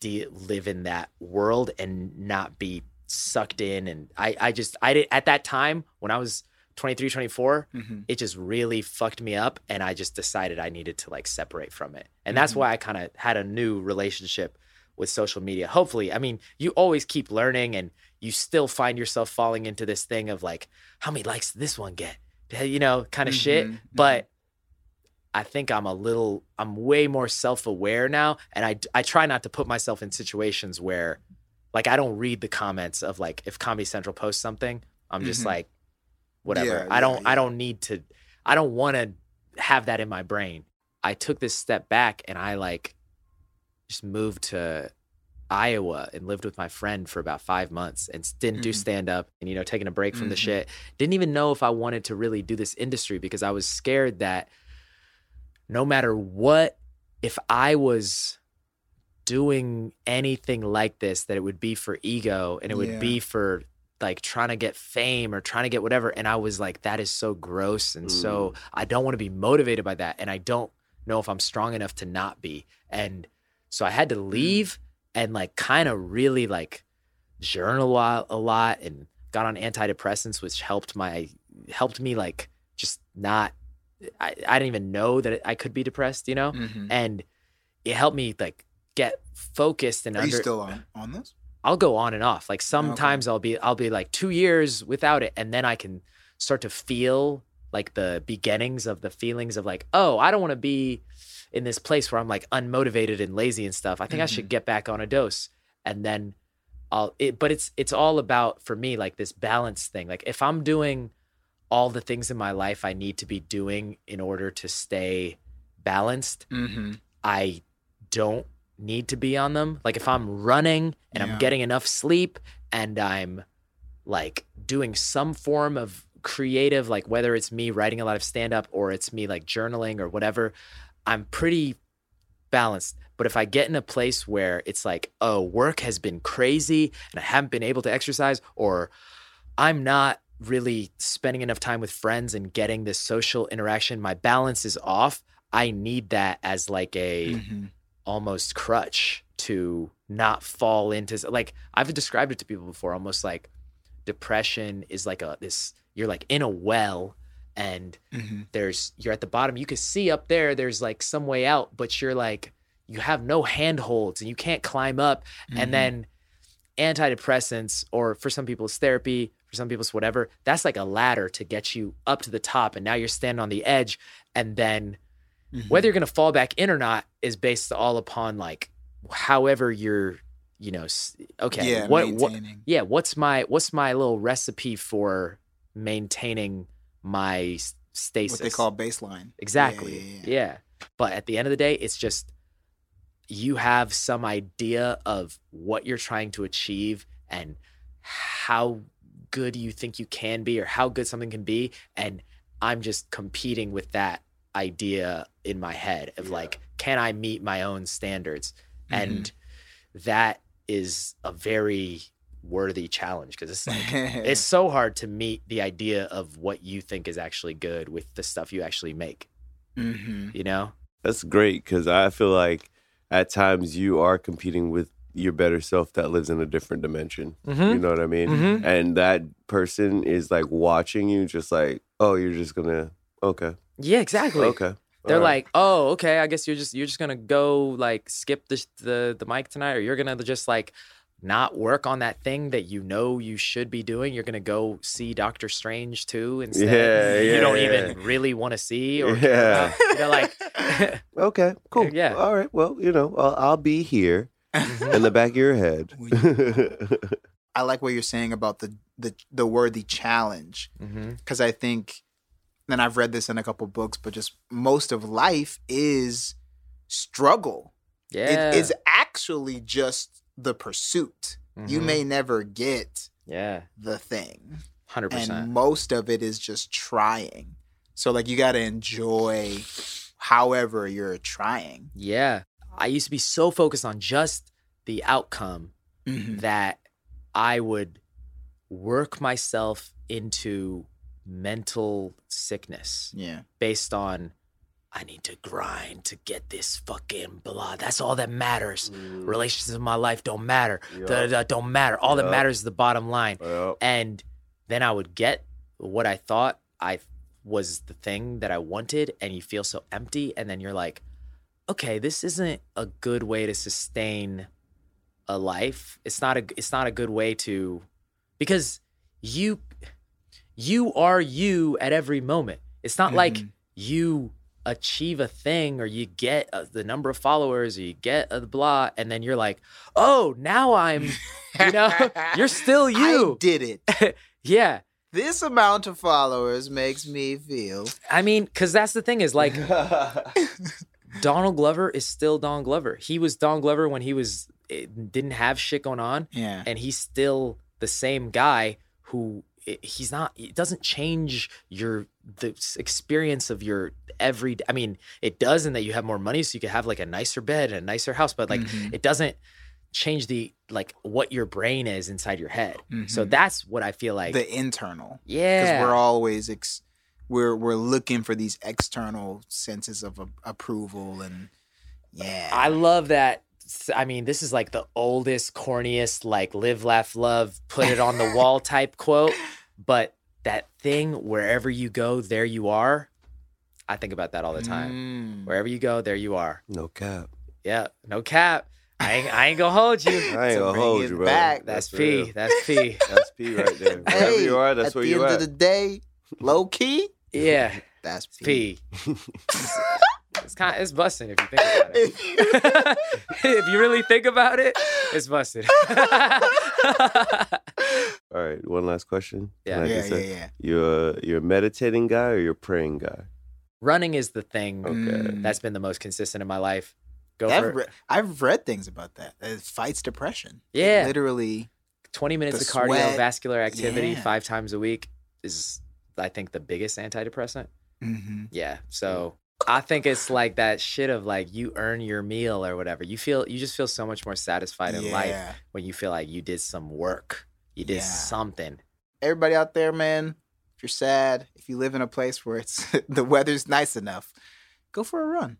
de- live in that world and not be sucked in and I I just I did at that time when I was 23 24 Mhm. it just really fucked me up and I just decided I needed to like separate from it. And that's Mhm. why I kind of had a new relationship with social media. Hopefully, I mean, you always keep learning and you still find yourself falling into this thing of like how many likes did this one get? You know, kind of shit. Mhm, But I think I'm a little I'm way more self-aware now and I I try not to put myself in situations where like I don't read the comments of like if Comedy Central posts something, I'm just Mhm. like whatever. Yeah, I don't yeah, I don't need to I don't want to have that in my brain. I took this step back and I like just moved to Iowa and lived with my friend for about 5 months and didn't do Mhm. stand up and you know taking a break from the Mhm. shit. Didn't even know if I wanted to really do this industry because I was scared that no matter what if I was doing anything like this that it would be for ego and it would Yeah. be for like trying to get fame or trying to get whatever and I was like that is so gross and so I don't want to be motivated by that and I don't know if I'm strong enough to not be and so I had to leave and like kind of really like journal a lot, a lot and got on antidepressants which helped my helped me like just not I, I didn't even know that I could be depressed, you know? Mhm. And it helped me like get focused and Are you still on on this? I'll go on and off. Like sometimes I'll be I'll be like 2 years without it and then I can start to feel like the beginnings of the feelings of like, "Oh, I don't want to be in this place where I'm like unmotivated and lazy and stuff. I think I should get back on a dose." And then I'll it but it's it's all about for me like this balance thing. Like if I'm doing all the things in my life I need to be doing in order to stay balanced, Mm-hmm. I don't need to be on them. Like if I'm running and Yeah. I'm getting enough sleep and I'm like doing some form of creative, like whether it's me writing a lot of stand up or it's me like journaling or whatever, I'm pretty balanced. But if I get in a place where it's like, oh, work has been crazy and I haven't been able to exercise, or I'm not really spending enough time with friends and getting this social interaction, my balance is off. I need that as like a Mm-hmm. almost crutch to not fall into like I've described it to people before almost like depression is like a this you're like in a well and Mm-hmm. there's you're at the bottom you can see up there there's like some way out but you're like you have no handholds and you can't climb up Mm-hmm. and then antidepressants or for some people it's therapy for some people it's whatever that's like a ladder to get you up to the top and now you're standing on the edge and then Mm-hmm. whether you're going to fall back in or not is based all upon like however you're you know okay yeah, what, what yeah what's my what's my little recipe for maintaining my stasis what they call baseline. exactly. Yeah, yeah, yeah, but at the end of the day it's just you have some idea of what you're trying to achieve and how good you think you can be or how good something can be. And I'm just competing with that idea in my head of like, can I meet my own standards? And mm-hmm. that is a very worthy challenge because it's like it's <laughs> so hard to meet the idea of what you think is actually good with the stuff you actually make. hmm You know? That's great because I feel like at times you are competing with your better self that lives in a different dimension. You Mm-hmm. know what I mean? Mhm. And that person is like watching you, just like, oh, you're just gonna, okay, Yeah, exactly. okay. They're all right. like, oh, okay. I guess you're just you're just gonna go like skip the the the mic tonight, or you're gonna just like not work on that thing that you know you should be doing. You're gonna go see Doctor Strange too instead. Yeah, <laughs> you don't yeah, even really want to see or Yeah. You're like, <laughs> okay, cool. Yeah. All right. Well, you know, I'll, I'll be here mm-hmm. in the back of your head. <laughs> I like what you're saying about the the the worthy challenge mm-hmm. because I think, and I've read this in a couple books, but just most of life is struggle. yeah, It is actually just the pursuit. You Mhm. may never get yeah, the thing, hundred and percent. most of it is just trying. So like you got to enjoy, however you're trying. Yeah, I used to be so focused on just the outcome Mhm. that I would work myself into mental sickness Yeah. based on I need to grind to get this fucking blah. That's all that matters. Relationships in my life don't matter. Yup. Da, da, da, don't matter. All that matters is the bottom line. Well, And then I would get what I thought I was the thing that I wanted, and you feel so empty. And then you're like, okay, this isn't a good way to sustain a life. It's not a it's not a good way to because you you are you at every moment. It's not like Mhm. you achieve a thing or you get uh, the number of followers or you get a blah and then you're like, "Oh, now I'm <laughs> you know, you're still you I you." did it. <laughs> Yeah. this amount of followers makes me feel I mean, cuz that's the thing is like <laughs> Donald Glover is still don Glover. He was don Glover when he was didn't have shit going on yeah and he's still the same guy who i- he's not it doesn't change your the experience of your every i mean it does in that you have more money so you can have like a nicer bed and a nicer house but like Mhm. it doesn't change the like what your brain is inside your head so Mhm. that's what i feel like the internal Yeah, because we're always ex- we're we're looking for these external senses of a- approval and yeah I love that. I mean, this is like the oldest, corniest, like live, laugh, love, put it on the <laughs> wall type quote. But that thing, wherever you go, there you are. I think about that all the time. Mm. Wherever you go, there you are. no cap. Yeah, no cap. I ain't, I ain't gonna hold you. <laughs> I ain't To gonna hold you, bro. back. That's real. P. That's P. <laughs> That's P right there. Wherever hey you are, that's what you are at the end at. of the day low key Yeah, that's P. P. It's kind. of, It's bussin' if you think about it. <laughs> <laughs> if you really think about it, it's busted. <laughs> All right, one last question. Yeah. Like yeah said, yeah yeah You're a, you're a meditating guy or you're a praying guy? Running is the thing Okay. Mm. that's been the most consistent in my life. Go I've, for re- I've read things about that it fights depression It Yeah. literally 20 minutes of sweat. cardiovascular activity Yeah. five times a week is, I think, the biggest antidepressant. mhm. Yeah. So I think it's like that shit of like you earn your meal or whatever. You feel, you just feel so much more satisfied in life when you feel like you did some work, you did Yeah. something. everybody out there man if you're sad if you live in a place where it's <laughs> the weather's nice enough go for a run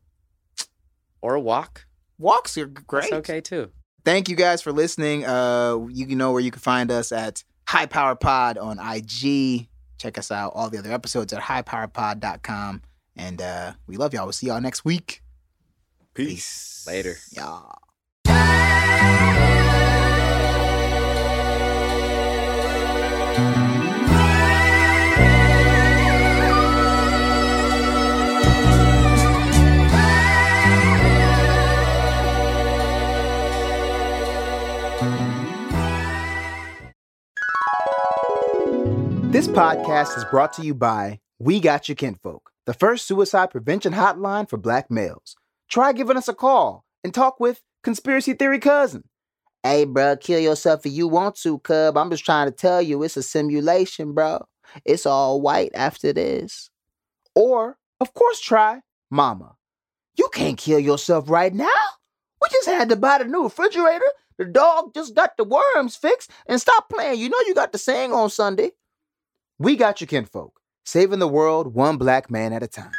Or a walk. walks are great It's okay too. thank you guys for listening. Uh, you know where you can find us at High Power Pod on IG. Check us out. All the other episodes at highpowerpod.com. And uh, we love y'all. We'll see y'all next week. Peace. Later. Y'all. This podcast is brought to you by We Got Your Kinfolk, the first suicide prevention hotline for black males. Try giving us a call and talk with Conspiracy Theory Cousin. Hey, bro, kill yourself if you want to, cub. I'm just trying to tell you it's a simulation, bro. It's all white after this. Or, of course, try Mama. You can't kill yourself right now. We just had to buy the new refrigerator. The dog just got the worms fixed. And stop playing. You know you got the saying on Sunday. We got you, kinfolk, saving the world one black man at a time.